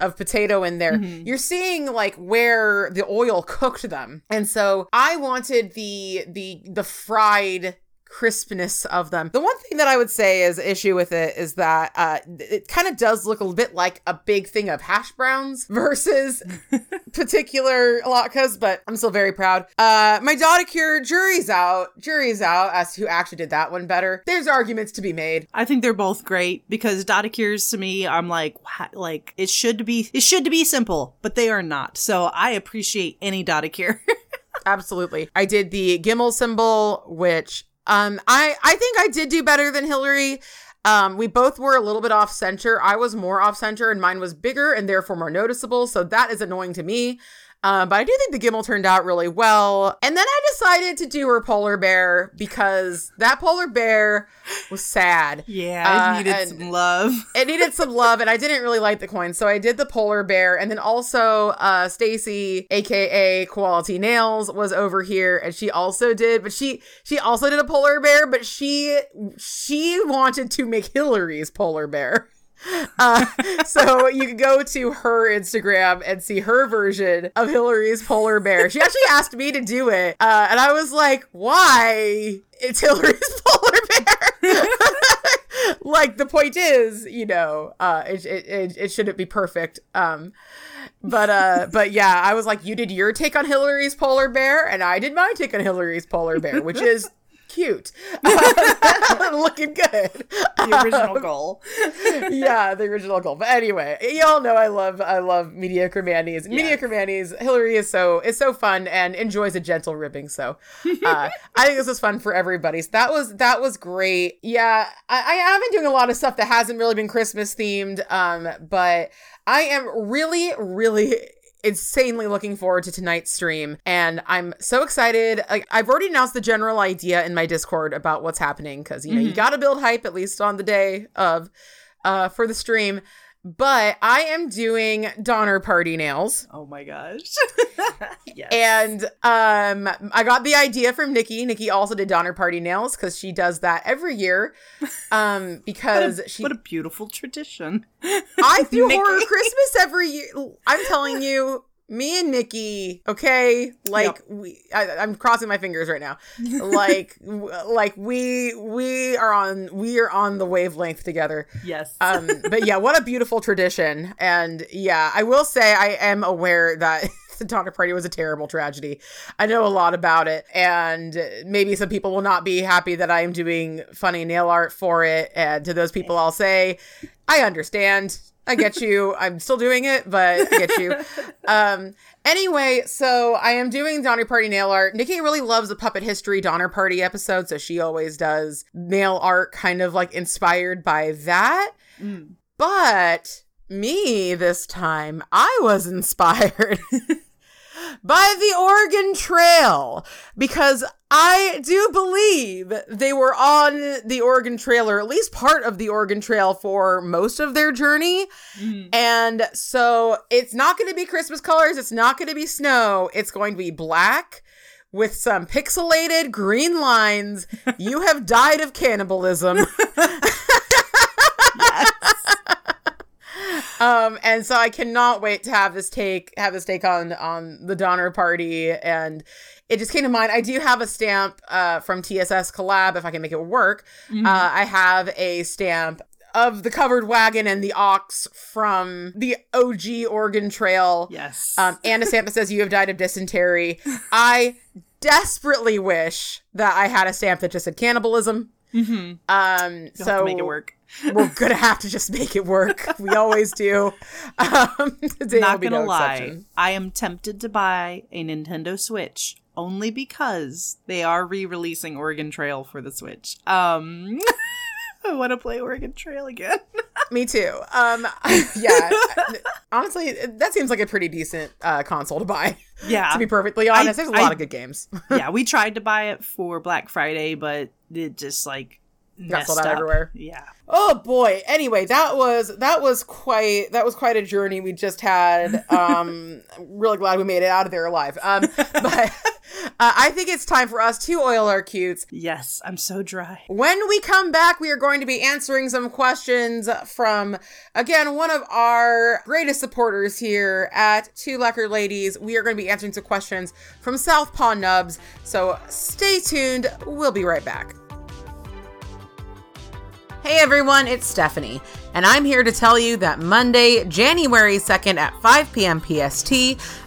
of potato in there. Mm-hmm. You're seeing like where the oil cooked them. And so I wanted the the the fried crispness of them. The one thing that I would say is issue with it is that uh it kind of does look a little bit like a big thing of hash browns versus particular latkes, but I'm still very proud. Uh my dotticure jury's out. Jury's out as to who actually did that one better. There's arguments to be made. I think they're both great because dotticures to me, I'm like, like it should be, it should be simple, but they are not. So I appreciate any dotticure. Absolutely. I did the Gimmel symbol, which um I I think I did do better than Hillary. Um, we both were a little bit off center. I was more off center and mine was bigger and therefore more noticeable. So that is annoying to me. Uh, but I do think the gimel turned out really well. And then I decided to do her polar bear because that polar bear was sad. Yeah, I Uh, needed some love. It needed some love, and I didn't really like the coin, so I did the polar bear. And then also, uh, Stacy, aka Koalaty Nails, was over here, and she also did, but she she also did a polar bear, but she she wanted to make Hillary's polar bear. Uh, so you can go to her Instagram and see her version of Hillary's polar bear. She actually asked me to do it, uh, and I was like, "Why? It's Hillary's polar bear." like the point is, you know, uh, it, it, it, it shouldn't be perfect. Um, but uh, but yeah, I was like, you did your take on Hillary's polar bear, and I did my take on Hillary's polar bear, which is cute, looking good. The original goal. yeah, the original goal. But anyway, y'all know I love I love mediocre manis. Mediocre manis. Hillary is so is so fun and enjoys a gentle ribbing. So uh, I think this was fun for everybody. So that was that was great. Yeah, I, I have been doing a lot of stuff that hasn't really been Christmas themed. Um, but I am really really insanely looking forward to tonight's stream and i'm so excited. Like i've already announced the general idea in my discord about what's happening because you know you gotta build hype at least on the day of uh for the stream but i am doing donner party nails Oh my gosh. yes. and um i got the idea from nikki nikki also did donner party nails because she does that every year um what because a, she what a beautiful tradition. I do horror Christmas every year. I'm telling you, me and Nikki, okay, like we, I, I'm crossing my fingers right now. Like, like we we are on we are on the wavelength together. Yes. Um, but yeah, what a beautiful tradition. And yeah, I will say I am aware that. The Donner Party was a terrible tragedy. I know a lot about it, and maybe some people will not be happy that I am doing funny nail art for it. And to those people, I'll say, I understand. I get you. I'm still doing it, but I get you. Um, anyway, so I am doing Donner Party nail art. Nikki really loves the Puppet History Donner Party episode, so she always does nail art kind of like inspired by that. Mm. But me this time, I was inspired by the Oregon Trail because I do believe they were on the Oregon Trail, or at least part of the Oregon Trail for most of their journey. Mm. And so it's not going to be Christmas colors, it's not going to be snow, it's going to be black. With some pixelated green lines, you have died of cannibalism. Um, and so I cannot wait to have this take have this take on on the Donner Party, and it just came to mind. I do have a stamp uh, from TSS Collab if I can make it work. Uh, I have a stamp of the covered wagon and the ox from the OG Oregon Trail. Yes. Um, and a stamp that says you have died of dysentery. I desperately wish that I had a stamp that just said cannibalism. mm-hmm. Um, You'll so make it work. We're gonna have to just make it work. We always do. Um, Not gonna no lie, exception. I am tempted to buy a Nintendo Switch only because they are re-releasing Oregon Trail for the Switch. Um, I want to play Oregon Trail again. Me too. Um, yeah. Honestly, that seems like a pretty decent uh, console to buy. Yeah, To be perfectly honest, there's a I- lot of good games. yeah. We tried to buy it for Black Friday, but it just like Got sold out up. everywhere. Yeah. Oh boy. Anyway, that was that was quite that was quite a journey we just had. Um, I'm really glad we made it out of there alive. Um, but uh, I think it's time for us to oil our cutes. Yes, I'm so dry. When we come back, we are going to be answering some questions from, again, one of our greatest supporters here at Two Lacquered Ladies. We are going to be answering some questions from Southpaw Nubz. So stay tuned. We'll be right back. Hey everyone, it's Stephanie, and I'm here to tell you that Monday, January 2nd at 5 p.m. PST,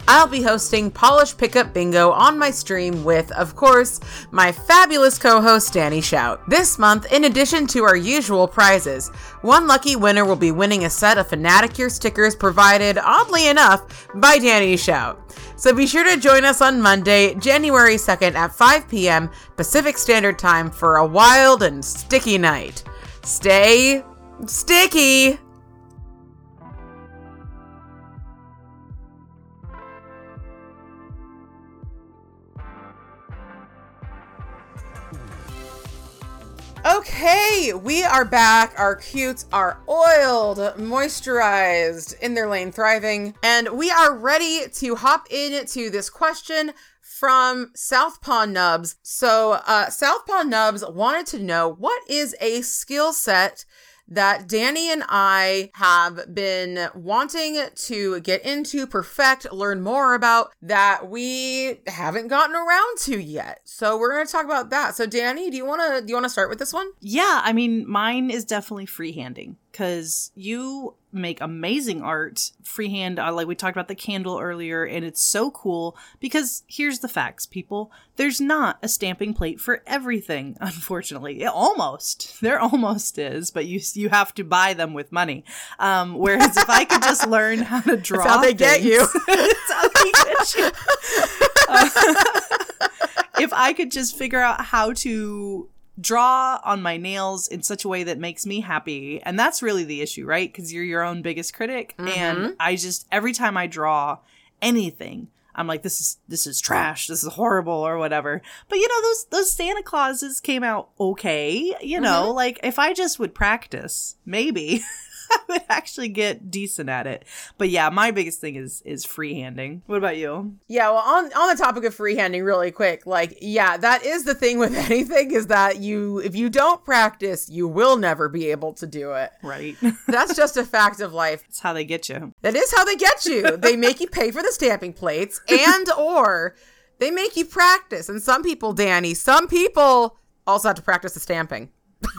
I'll be hosting Polish Pickup Bingo on my stream with, of course, my fabulous co host DanieShout. This month, in addition to our usual prizes, one lucky winner will be winning a set of Fanaticure stickers provided, oddly enough, by DanieShout. So be sure to join us on Monday, January 2nd at 5 p.m. Pacific Standard Time for a wild and sticky night. Stay sticky. Okay, we are back. Our cutes are oiled, moisturized, in their lane thriving, and we are ready to hop into this question from Southpaw Nubz. So, uh, Southpaw Nubz wanted to know what is a skill set that Danie and I have been wanting to get into, perfect, learn more about that we haven't gotten around to yet. So we're going to talk about that. So Danie, do you want to do you want to start with this one? Yeah, I mean, mine is definitely freehanding because you make amazing art freehand. Uh, like we talked about the candle earlier, and it's so cool because here's the facts, people. There's not a stamping plate for everything, unfortunately. It almost there almost is, but you you have to buy them with money. Um, whereas if I could just learn how to draw, That's how they get you. That's how they get you. Uh, if I could just figure out how to draw on my nails in such a way that makes me happy. And that's really the issue, right? Because you're your own biggest critic. Mm-hmm. And I just, every time I draw anything, I'm like, this is this is trash. This is horrible or whatever. But you know, those those Santa Clauses came out okay. You know, Mm-hmm. like if I just would practice, maybe I would actually get decent at it. But yeah, my biggest thing is is freehanding. What about you? Yeah, well, on on the topic of freehanding, really quick, like, yeah, that is the thing with anything is that you, if you don't practice, you will never be able to do it. Right. That's just a fact of life. That's how they get you. That is how they get you. They make you pay for the stamping plates, and or they make you practice. And some people, Danie, some people also have to practice the stamping.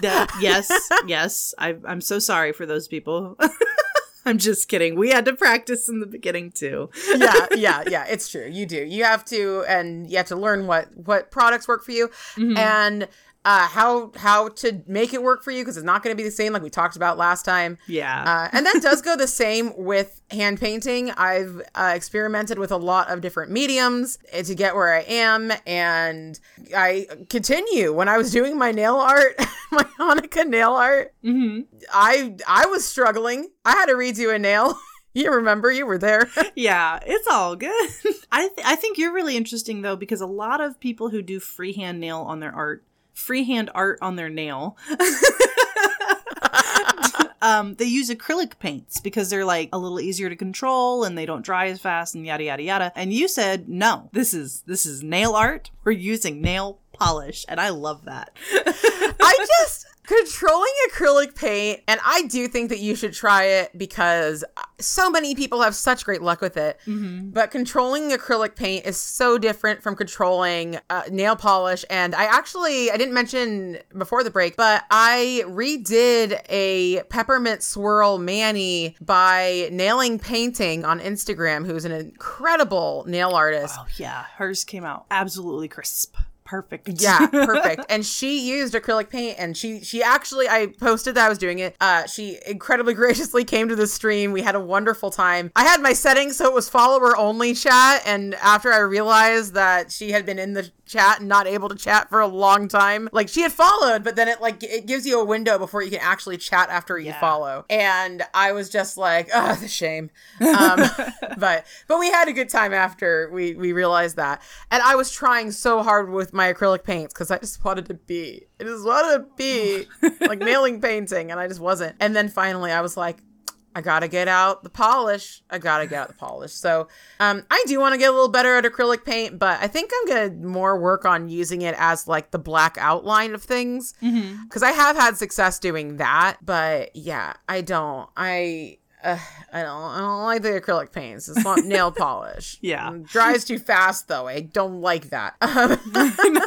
That, yes, yes. I, I'm so sorry for those people. I'm just kidding. We had to practice in the beginning too. yeah, yeah, yeah. It's true. You do. You have to, and you have to learn what what products work for you, mm-hmm. and uh, how how to make it work for you because it's not going to be the same like we talked about last time. Yeah. Uh, and that does go the same with hand painting. I've uh, experimented with a lot of different mediums to get where I am, and I continue. When I was doing my nail art, my Hanukkah nail art, hmm I I was struggling. I had to redo a nail. you remember? You were there. Yeah, it's all good. I th- I think you're really interesting though because a lot of people who do freehand nail on their art, freehand art on their nail, um, they use acrylic paints because they're like a little easier to control and they don't dry as fast and yada yada yada. And you said no, this is this is nail art. We're using nail polish, and I love that. I just controlling acrylic paint, and I do think that you should try it because so many people have such great luck with it. But controlling acrylic paint is so different from controlling uh, nail polish. And I actually, I didn't mention before the break, but I redid a peppermint swirl mani by nailing painting on Instagram, who's an incredible nail artist. oh yeah, hers came out absolutely crisp, perfect. Yeah, perfect. and she used acrylic paint and she she actually I posted that I was doing it. Uh she incredibly graciously came to the stream. We had a wonderful time. I had my settings so it was follower only chat and after I realized that she had been in the chat and not able to chat for a long time. Like she had followed, but then it like it gives you a window before you can actually chat after you Yeah. follow. And I was just like, oh, the shame. Um, but but we had a good time after we we realized that. And I was trying so hard with my acrylic paints because I just wanted to be. I just wanted to be like nailing painting, and I just wasn't. And then finally, I was like. I gotta get out the polish. I gotta get out the polish. So, um, I do want to get a little better at acrylic paint, but I think I'm gonna more work on using it as like the black outline of things because I have had success doing that. But yeah, I don't. I. Uh, I don't. I don't like the acrylic paints. It's not nail polish. Yeah. It dries too fast though. I don't like that. Um,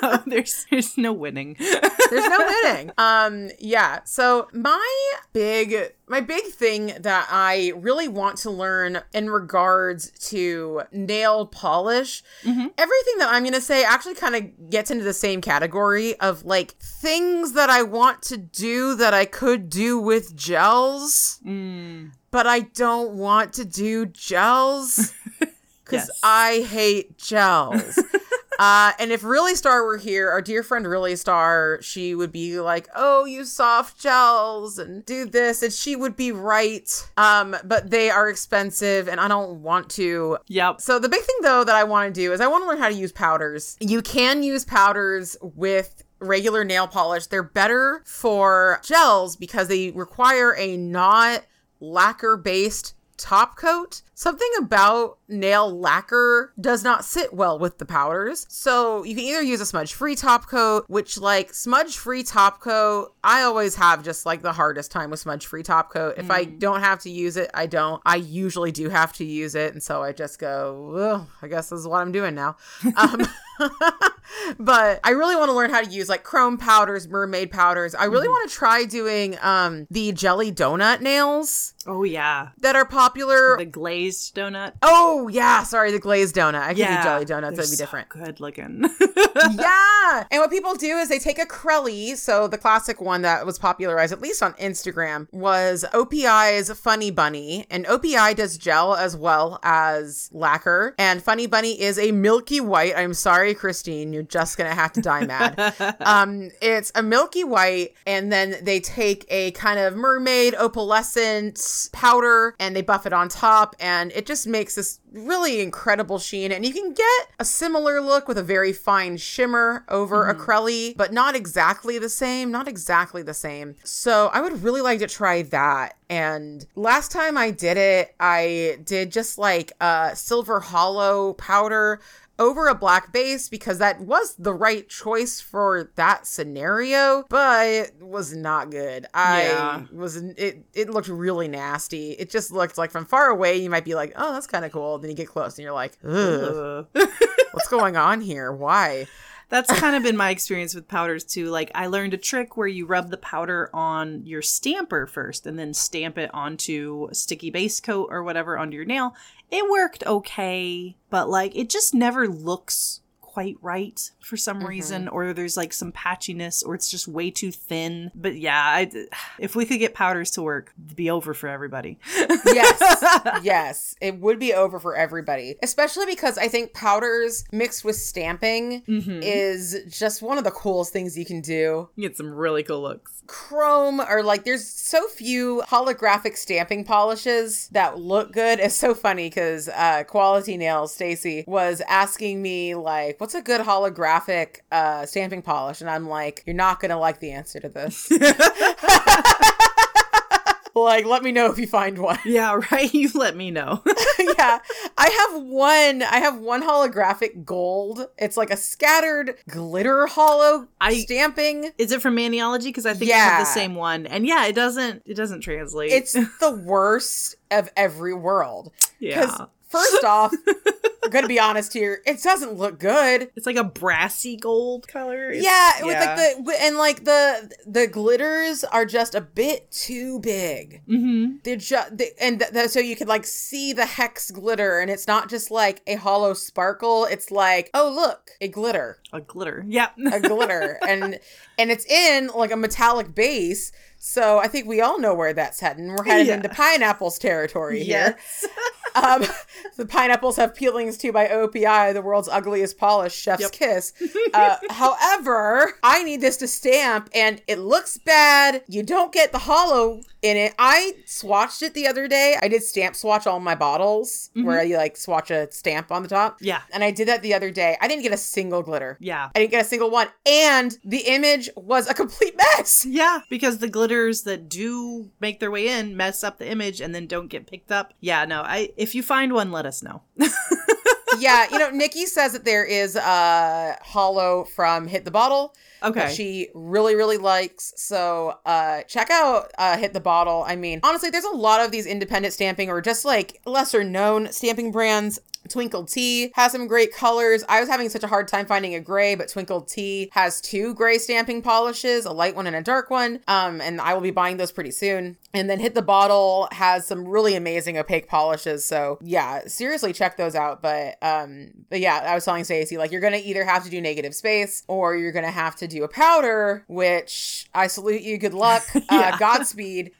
no, there's there's no winning. there's no winning. Um, yeah. So my big my big thing that I really want to learn in regards to nail polish, Mhm. everything that I'm gonna say actually kind of gets into the same category of like things that I want to do that I could do with gels, Mm. But I don't want to do gels because Yes. I hate gels. Uh, and if Really Star were here, our dear friend Really Star, she would be like, "Oh, you soft gels and do this," and she would be right. Um, but they are expensive, and I don't want to. Yep. So the big thing though that I want to do is I want to learn how to use powders. You can use powders with regular nail polish. They're better for gels because they require a not lacquer based top coat. Something about nail lacquer does not sit well with the powders. So you can either use a smudge free top coat, which, like, smudge free top coat, I always have just like the hardest time with smudge free top coat. If I don't have to use it, I don't. I usually do have to use it. And so I just go, I guess this is what I'm doing now. Um, but I really want to learn how to use like chrome powders, mermaid powders. I really want to try doing um the jelly donut nails Oh yeah, that are popular. the glazed donut. oh yeah, sorry, the glazed donut. I could yeah, do jelly donuts. That'd be so different. Good looking. yeah. And what people do is they take a Crelly. So the classic one that was popularized, at least on Instagram, was OPI's Funny Bunny. And OPI does gel as well as lacquer. And Funny Bunny is a milky white. I'm sorry, Christine. You're just going to have to die mad. um, it's a milky white. And then they take a kind of mermaid opalescent powder and they buff it on top. And it just makes this really incredible sheen. And you can get a similar look with a very fine shimmer over a acrylic, but not exactly the same. Not exactly the same. So I would really like to try that. And last time I did it, I did just like a silver holo powder over a black base because that was the right choice for that scenario, but it was not good. I Yeah. was it it looked really nasty. It just looked like from far away you might be like, "Oh, that's kind of cool." Then you get close and you're like, "Ugh, Ugh. what's going on here? Why?" That's kind of been my experience with powders too. Like I learned a trick where you rub the powder on your stamper first and then stamp it onto a sticky base coat or whatever onto your nail. It worked okay, but like it just never looks quite right for some mm-hmm. reason or there's like some patchiness or it's just way too thin. But yeah, I, if we could get powders to work, it'd be over for everybody. yes yes it would be over for everybody especially because i think powders mixed with stamping mm-hmm. is just one of the coolest things you can do Get some really cool looks. Chrome or like there's so few holographic stamping polishes that look good. It's so funny because uh Koalaty Nails stacy was asking me like what's a good holographic uh stamping polish? And i'm like you're not gonna like the answer to this like let me know if you find one Yeah, right. You let me know. yeah i have one i have one holographic gold it's like a scattered glitter holo I- stamping Is it from Maniology? Because I think I have the same one, and yeah, it doesn't. It doesn't translate. it's the worst of every world because yeah. First off i'm gonna be honest here it doesn't look good It's like a brassy gold color. It's- yeah, with like the and like the the glitters are just a bit too big. Mhm. They're just they, and th- th- so you could like see the hex glitter, and it's not just like a holo sparkle. It's like oh look, a glitter. a glitter. Yeah. a glitter and and it's in like a metallic base so i think we all know where that's heading we're headed Yeah. into pineapples territory here yes. um the pineapples have peelings too by opi the world's ugliest polish chef's Yep. kiss uh, however i need this to stamp and it looks bad you don't get the holo in it i swatched it the other day i did stamp swatch all my bottles mm-hmm. where you like swatch a stamp on the top Yeah. and i did that the other day i didn't get a single glitter Yeah. I didn't get a single one. And the image was a complete mess. Yeah, because the glitters that do make their way in mess up the image and then don't get picked up. Yeah, no, I if you find one, let us know. yeah, you know, Nikki says that there is a holo from Hit the Bottle Okay. she really, really likes. So uh check out uh Hit the Bottle. I mean, honestly, there's a lot of these independent stamping or just like lesser known stamping brands. Twinkled T has some great colors. I was having such a hard time finding a gray, but Twinkled T has two gray stamping polishes, a light one and a dark one. Um, and I will be buying those pretty soon. And then Hit the Bottle has some really amazing opaque polishes. So yeah, seriously check those out. But um, but yeah, I was telling Stacey, like you're gonna either have to do negative space or you're gonna have to do a powder, which I salute you, good luck. Yeah. Uh Godspeed.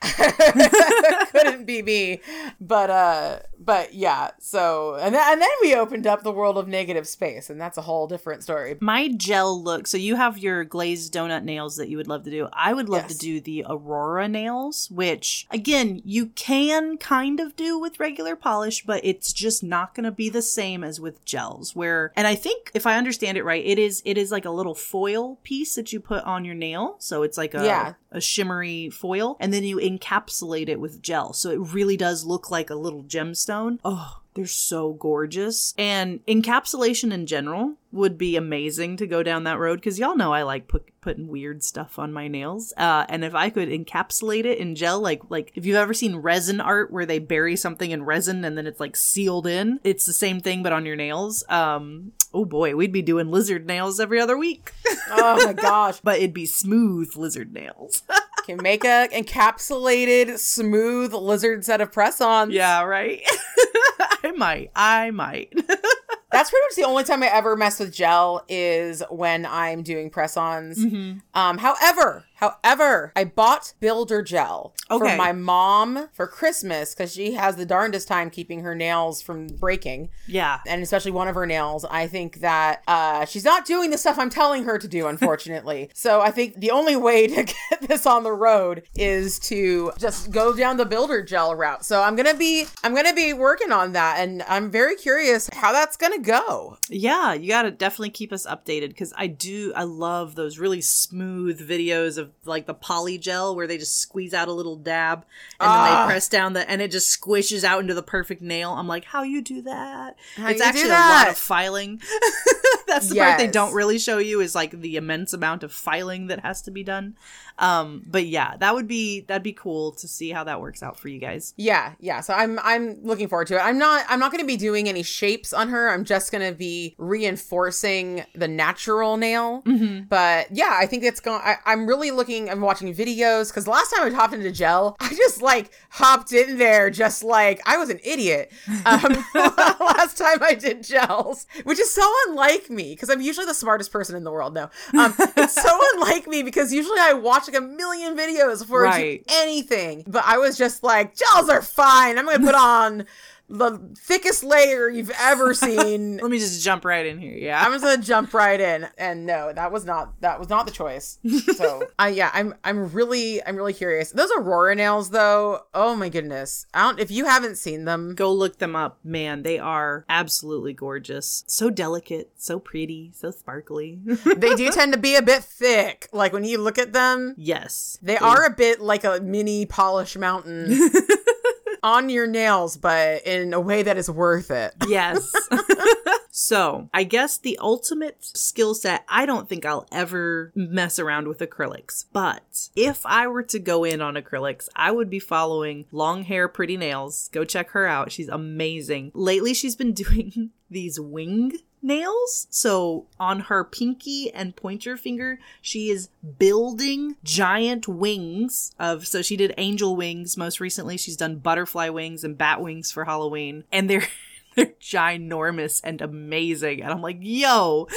Couldn't be me. But uh but yeah, so and then, and then we opened up the world of negative space, and that's a whole different story. My gel look. So you have your glazed donut nails that you would love to do. I would love Yes. to do the Aurora nails, which again you can kind of do with regular polish, but it's just not going to be the same as with gels. Where and I think if I understand it right, it is it is like a little foil piece that you put on your nail. So it's like a Yeah. a shimmery foil, and then you encapsulate it with gel. So it really does look like a little gemstone. Oh, they're so gorgeous. And encapsulation in general would be amazing to go down that road because y'all know I like put, putting weird stuff on my nails. Uh, and if I could encapsulate it in gel, like like if you've ever seen resin art where they bury something in resin and then it's like sealed in, it's the same thing but on your nails. Um, oh boy, we'd be doing lizard nails every other week, Oh my gosh, but it'd be smooth lizard nails. can make a encapsulated, smooth lizard set of press-ons. Yeah, right. I might. I might. That's pretty much the only time I ever mess with gel is when I'm doing press-ons. Mm-hmm. Um, however, however, I bought builder gel Okay. for my mom for Christmas because she has the darndest time keeping her nails from breaking, yeah. and especially one of her nails. I think that uh, she's not doing the stuff I'm telling her to do, unfortunately. so I think the only way to get this on the road is to just go down the builder gel route. So I'm gonna be I'm gonna be working on that, and I'm very curious how that's gonna go. Yeah, you got to definitely keep us updated because I do. I love those really smooth videos of like the poly gel where they just squeeze out a little dab and then Ah. they press down the and it just squishes out into the perfect nail. I'm like, how you do that? How it's you do actually a lot of filing. That's the part they don't really show you is like the immense amount of filing that has to be done. Um, but yeah, that would be that'd be cool to see how that works out for you guys. Yeah, yeah. So I'm I'm looking forward to it. I'm not I'm not going to be doing any shapes on her. I'm just going to be reinforcing the natural nail. But yeah, I think it's going. I'm really looking. I'm watching videos because last time I hopped into gel, I just like hopped in there, just like I was an idiot. Um, last time I did gels, which is so unlike me because I'm usually the smartest person in the world. No, um, it's so unlike me because usually I watch like a million videos before I do anything. But I was just like, gels are fine. I'm gonna put on the thickest layer you've ever seen. Let me just jump right in here. Yeah. I'm just gonna jump right in. And no, that was not that was not the choice. So I yeah, I'm I'm really I'm really curious. Those Aurora nails though, oh my goodness. I don't if you haven't seen them, Go look them up, man. They are absolutely gorgeous. So delicate, so pretty, so sparkly. they do tend to be a bit thick. Like when you look at them, yes. they are a bit like a mini polish mountain on your nails, but in a way that is worth it. Yes. so, I guess the ultimate skill set, I don't think I'll ever mess around with acrylics. But if I were to go in on acrylics, I would be following Long Hair Pretty Nails. Go check her out. She's amazing. Lately, she's been doing these wing nails. So on her pinky and pointer finger, she is building giant wings of so she did angel wings most recently. She's done butterfly wings and bat wings for Halloween. And they're they're ginormous and amazing. And I'm like, yo.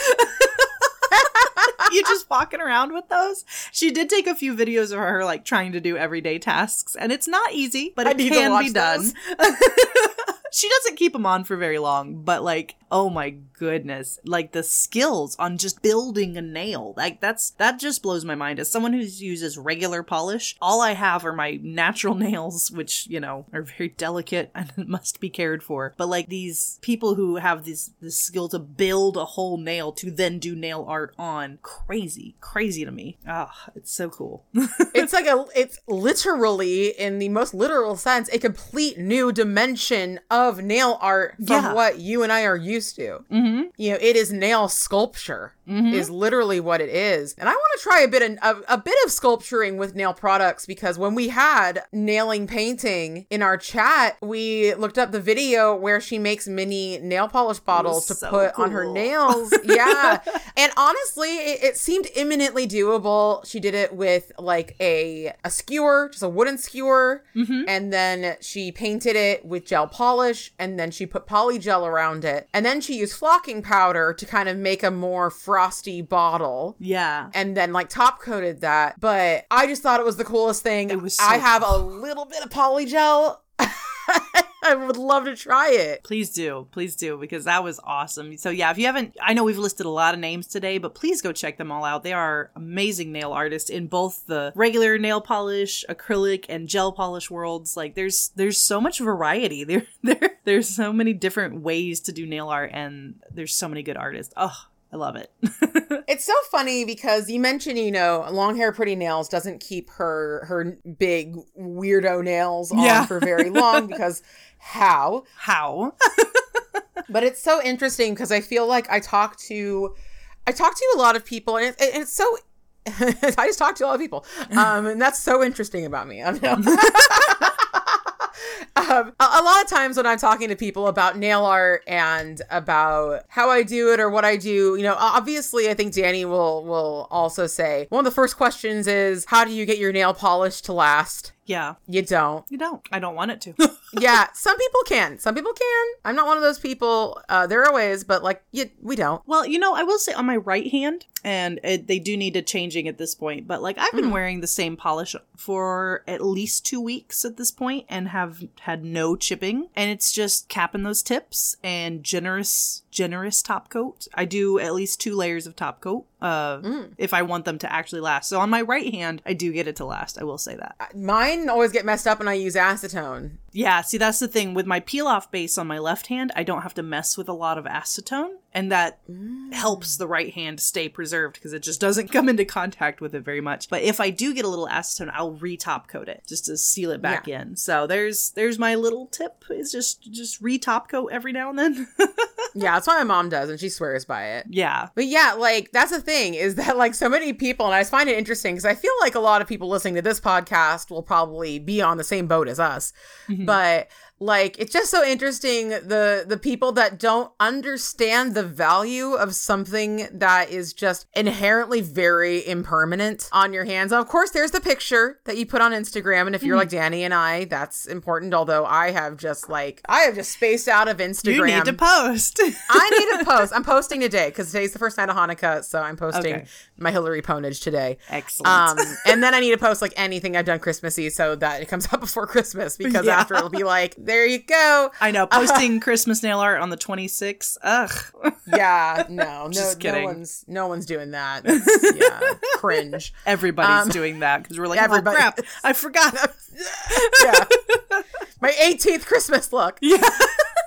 you just walking around with those? She did take a few videos of her like trying to do everyday tasks, and it's not easy, but it can be done. she doesn't keep them on for very long, but like, oh my goodness, like the skills on just building a nail, like that's that just blows my mind. As someone who uses regular polish, all I have are my natural nails, which you know are very delicate and must be cared for. But like these people who have this this skill to build a whole nail to then do nail art on, crazy, crazy to me. Ah, it's so cool. it's like a it's literally in the most literal sense a complete new dimension of nail art from Yeah. what you and I are used to. mm-hmm. You know, it is nail sculpture. Is literally what it is, and I want to try a bit of a, a bit of sculpturing with nail products because when we had nailing painting in our chat, we looked up the video where she makes mini nail polish bottles to so put on her nails. Yeah, and honestly, it, it seemed imminently doable. She did it with like a a skewer, just a wooden skewer, and then she painted it with gel polish, and then she put poly gel around it, and then she used flocking powder to kind of make a more frosty bottle. Yeah. And then like top coated that, but I just thought it was the coolest thing. It was so I have a little bit of poly gel. I would love to try it. Please do. Please do because that was awesome. So yeah, if you haven't I know we've listed a lot of names today, but please go check them all out. They are amazing nail artists in both the regular nail polish, acrylic and gel polish worlds. Like there's there's so much variety. There there there's so many different ways to do nail art and there's so many good artists. Oh, I love it. it's so funny because you mentioned, you know, long hair, pretty nails doesn't keep her her big weirdo nails on Yeah. for very long because how? How? But it's so interesting because I feel like I talk to I talk to a lot of people and, it, and it's so I just talk to a lot of people. Um, and that's so interesting about me. I know. Um, a, a lot of times when I'm talking to people about nail art and about how I do it or what I do, you know, obviously I think Danie will will also say one of the first questions is how do you get your nail polish to last? yeah. You don't. You don't. I don't want it to. yeah, some people can. Some people can. I'm not one of those people. Uh, there are ways, but like, you, we don't. Well, you know, I will say on my right hand, and it, they do need a changing at this point, but like I've been mm-hmm. wearing the same polish for at least two weeks at this point and have had no chipping. And it's just capping those tips and generous, generous top coat. I do at least two layers of top coat uh, mm. if I want them to actually last. So on my right hand, I do get it to last. I will say that. Mine always get messed up and I use acetone. Yeah, see, that's the thing. With my peel off base on my left hand, I don't have to mess with a lot of acetone, and that mm. helps the right hand stay preserved because it just doesn't come into contact with it very much. But if I do get a little acetone, I'll re-top coat it just to seal it back in. So there's there's my little tip is just just re-top coat every now and then. Yeah, that's what my mom does, and she swears by it. yeah. But yeah, like that's the thing is that like so many people, and I just find it interesting because I feel like a lot of people listening to this podcast will probably be on the same boat as us. Mm-hmm. But like it's just so interesting the the people that don't understand the value of something that is just inherently very impermanent on your hands. Of course, there's the picture that you put on Instagram, and if you're like Danie and I, that's important. Although I have just like I have just spaced out of Instagram. You need to post. I need to post. I'm posting today because today's the first night of Hanukkah, so I'm posting Okay. my Hillary ponage today. Excellent. Um, and then I need to post like anything I've done Christmassy so that it comes out before Christmas because Yeah. after it'll be like, there you go. I know posting Christmas nail art on the 26th. Ugh. Yeah, no, no, Just no kidding. one's no one's doing that. That's, yeah, cringe. Everybody's Um, doing that because we're like, everybody- oh crap, I forgot. Yeah, my 18th Christmas look. yeah.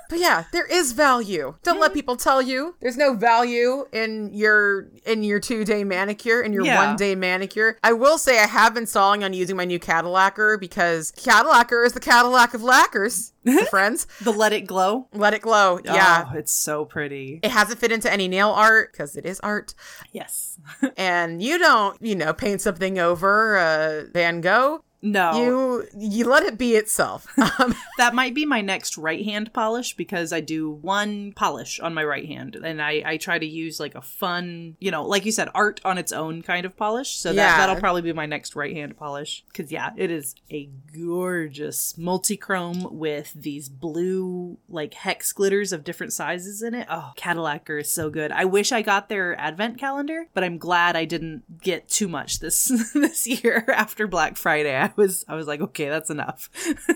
But yeah, there is value. Don't let people tell you there's no value in your in your two day manicure in your Yeah. one day manicure. I will say I have been stalling on using my new Cadillacquer because Cadillacquer is the Cadillac of lacquers, friends. The Let It Glow. Let it glow. Yeah. Oh, it's so pretty. It hasn't fit into any nail art because it is art. Yes. And you don't, you know, paint something over uh, Van Gogh. No. You you let it be itself. Um, that might be my next right hand polish because I do one polish on my right hand and I, I try to use like a fun, you know, like you said, art on its own kind of polish. So that, Yeah. that'll probably be my next right hand polish. Cause yeah, it is a gorgeous multi-chrome with these blue like hex glitters of different sizes in it. Oh, Cadillac is so good. I wish I got their advent calendar, but I'm glad I didn't get too much this this year after Black Friday. Was I was like, okay, that's enough.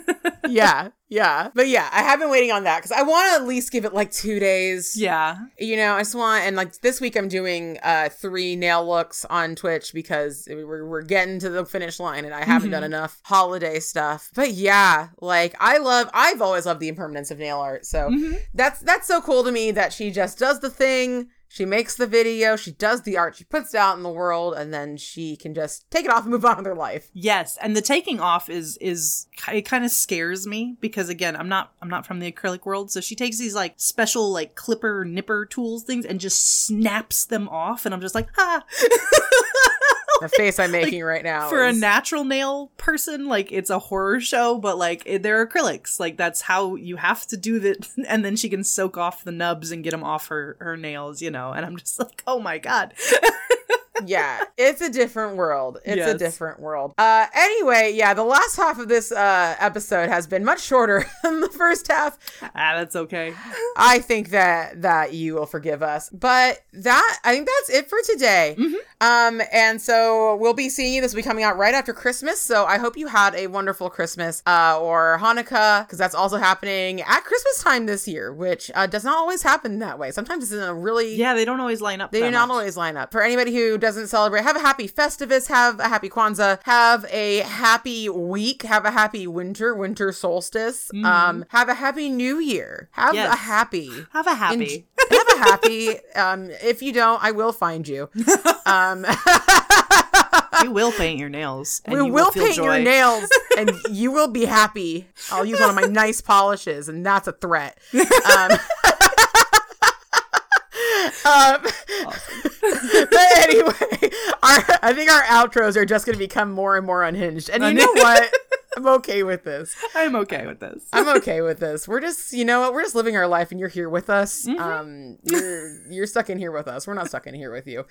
yeah, yeah. But yeah, I have been waiting on that because I want to at least give it like two days. yeah. You know, I just want, and like this week I'm doing uh three nail looks on Twitch because we're, we're getting to the finish line and I haven't done enough holiday stuff. But yeah, like I love, I've always loved the impermanence of nail art. So that's, that's so cool to me that she just does the thing. She makes the video, she does the art, she puts it out in the world, and then she can just take it off and move on with her life. Yes, and the taking off is is it kind of scares me because again, I'm not I'm not from the acrylic world, so she takes these like special like clipper nipper tools things and just snaps them off and I'm just like, "Ah." The face I'm making right now For a natural nail person, like it's a horror show, but like it, they're acrylics. Like that's how you have to do that and then she can soak off the nubs and get them off her her nails, you know. And I'm just like, "Oh my god." yeah, it's a different world. It's a different world. Uh anyway, yeah, the last half of this uh episode has been much shorter than the first half. ah, that's okay. I think that that you will forgive us. But that I think that's it for today. Um and so we'll be seeing you this will be coming out right after Christmas. So I hope you had a wonderful Christmas uh or Hanukkah because that's also happening at Christmas time this year, which uh, does not always happen that way. Sometimes it's in a really Yeah, they don't always line up. they do not much. always line up. For anybody who doesn't celebrate, have a happy Festivus, have a happy Kwanzaa, have a happy week, have a happy winter, winter solstice, um, have a happy New Year, have Yes. a happy. Have a happy. have a happy. Um, if you don't, I will find you. Um, we will paint your nails. and we you will feel paint joy. your nails, and you will be happy. I'll use one of my nice polishes, and that's a threat. Um, um, but anyway, our, I think our outros are just going to become more and more unhinged. And you know what? I'm okay with this. I'm okay with this. I'm okay with this. We're just, you know what? We're just living our life, and you're here with us. Um, you're you're stuck in here with us. We're not stuck in here with you.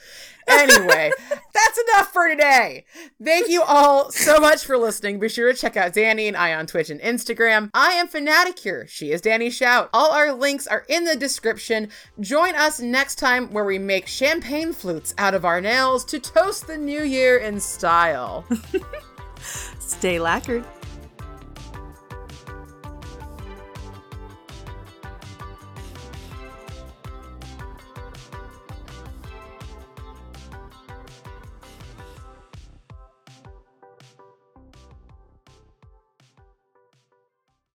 Anyway, that's enough for today. Thank you all so much for listening. Be sure to check out Danie and I on Twitch and Instagram. I am Fanaticure. She is DanieShout. All our links are in the description. Join us next time where we make champagne flutes out of our nails to toast the new year in style. Stay lacquered.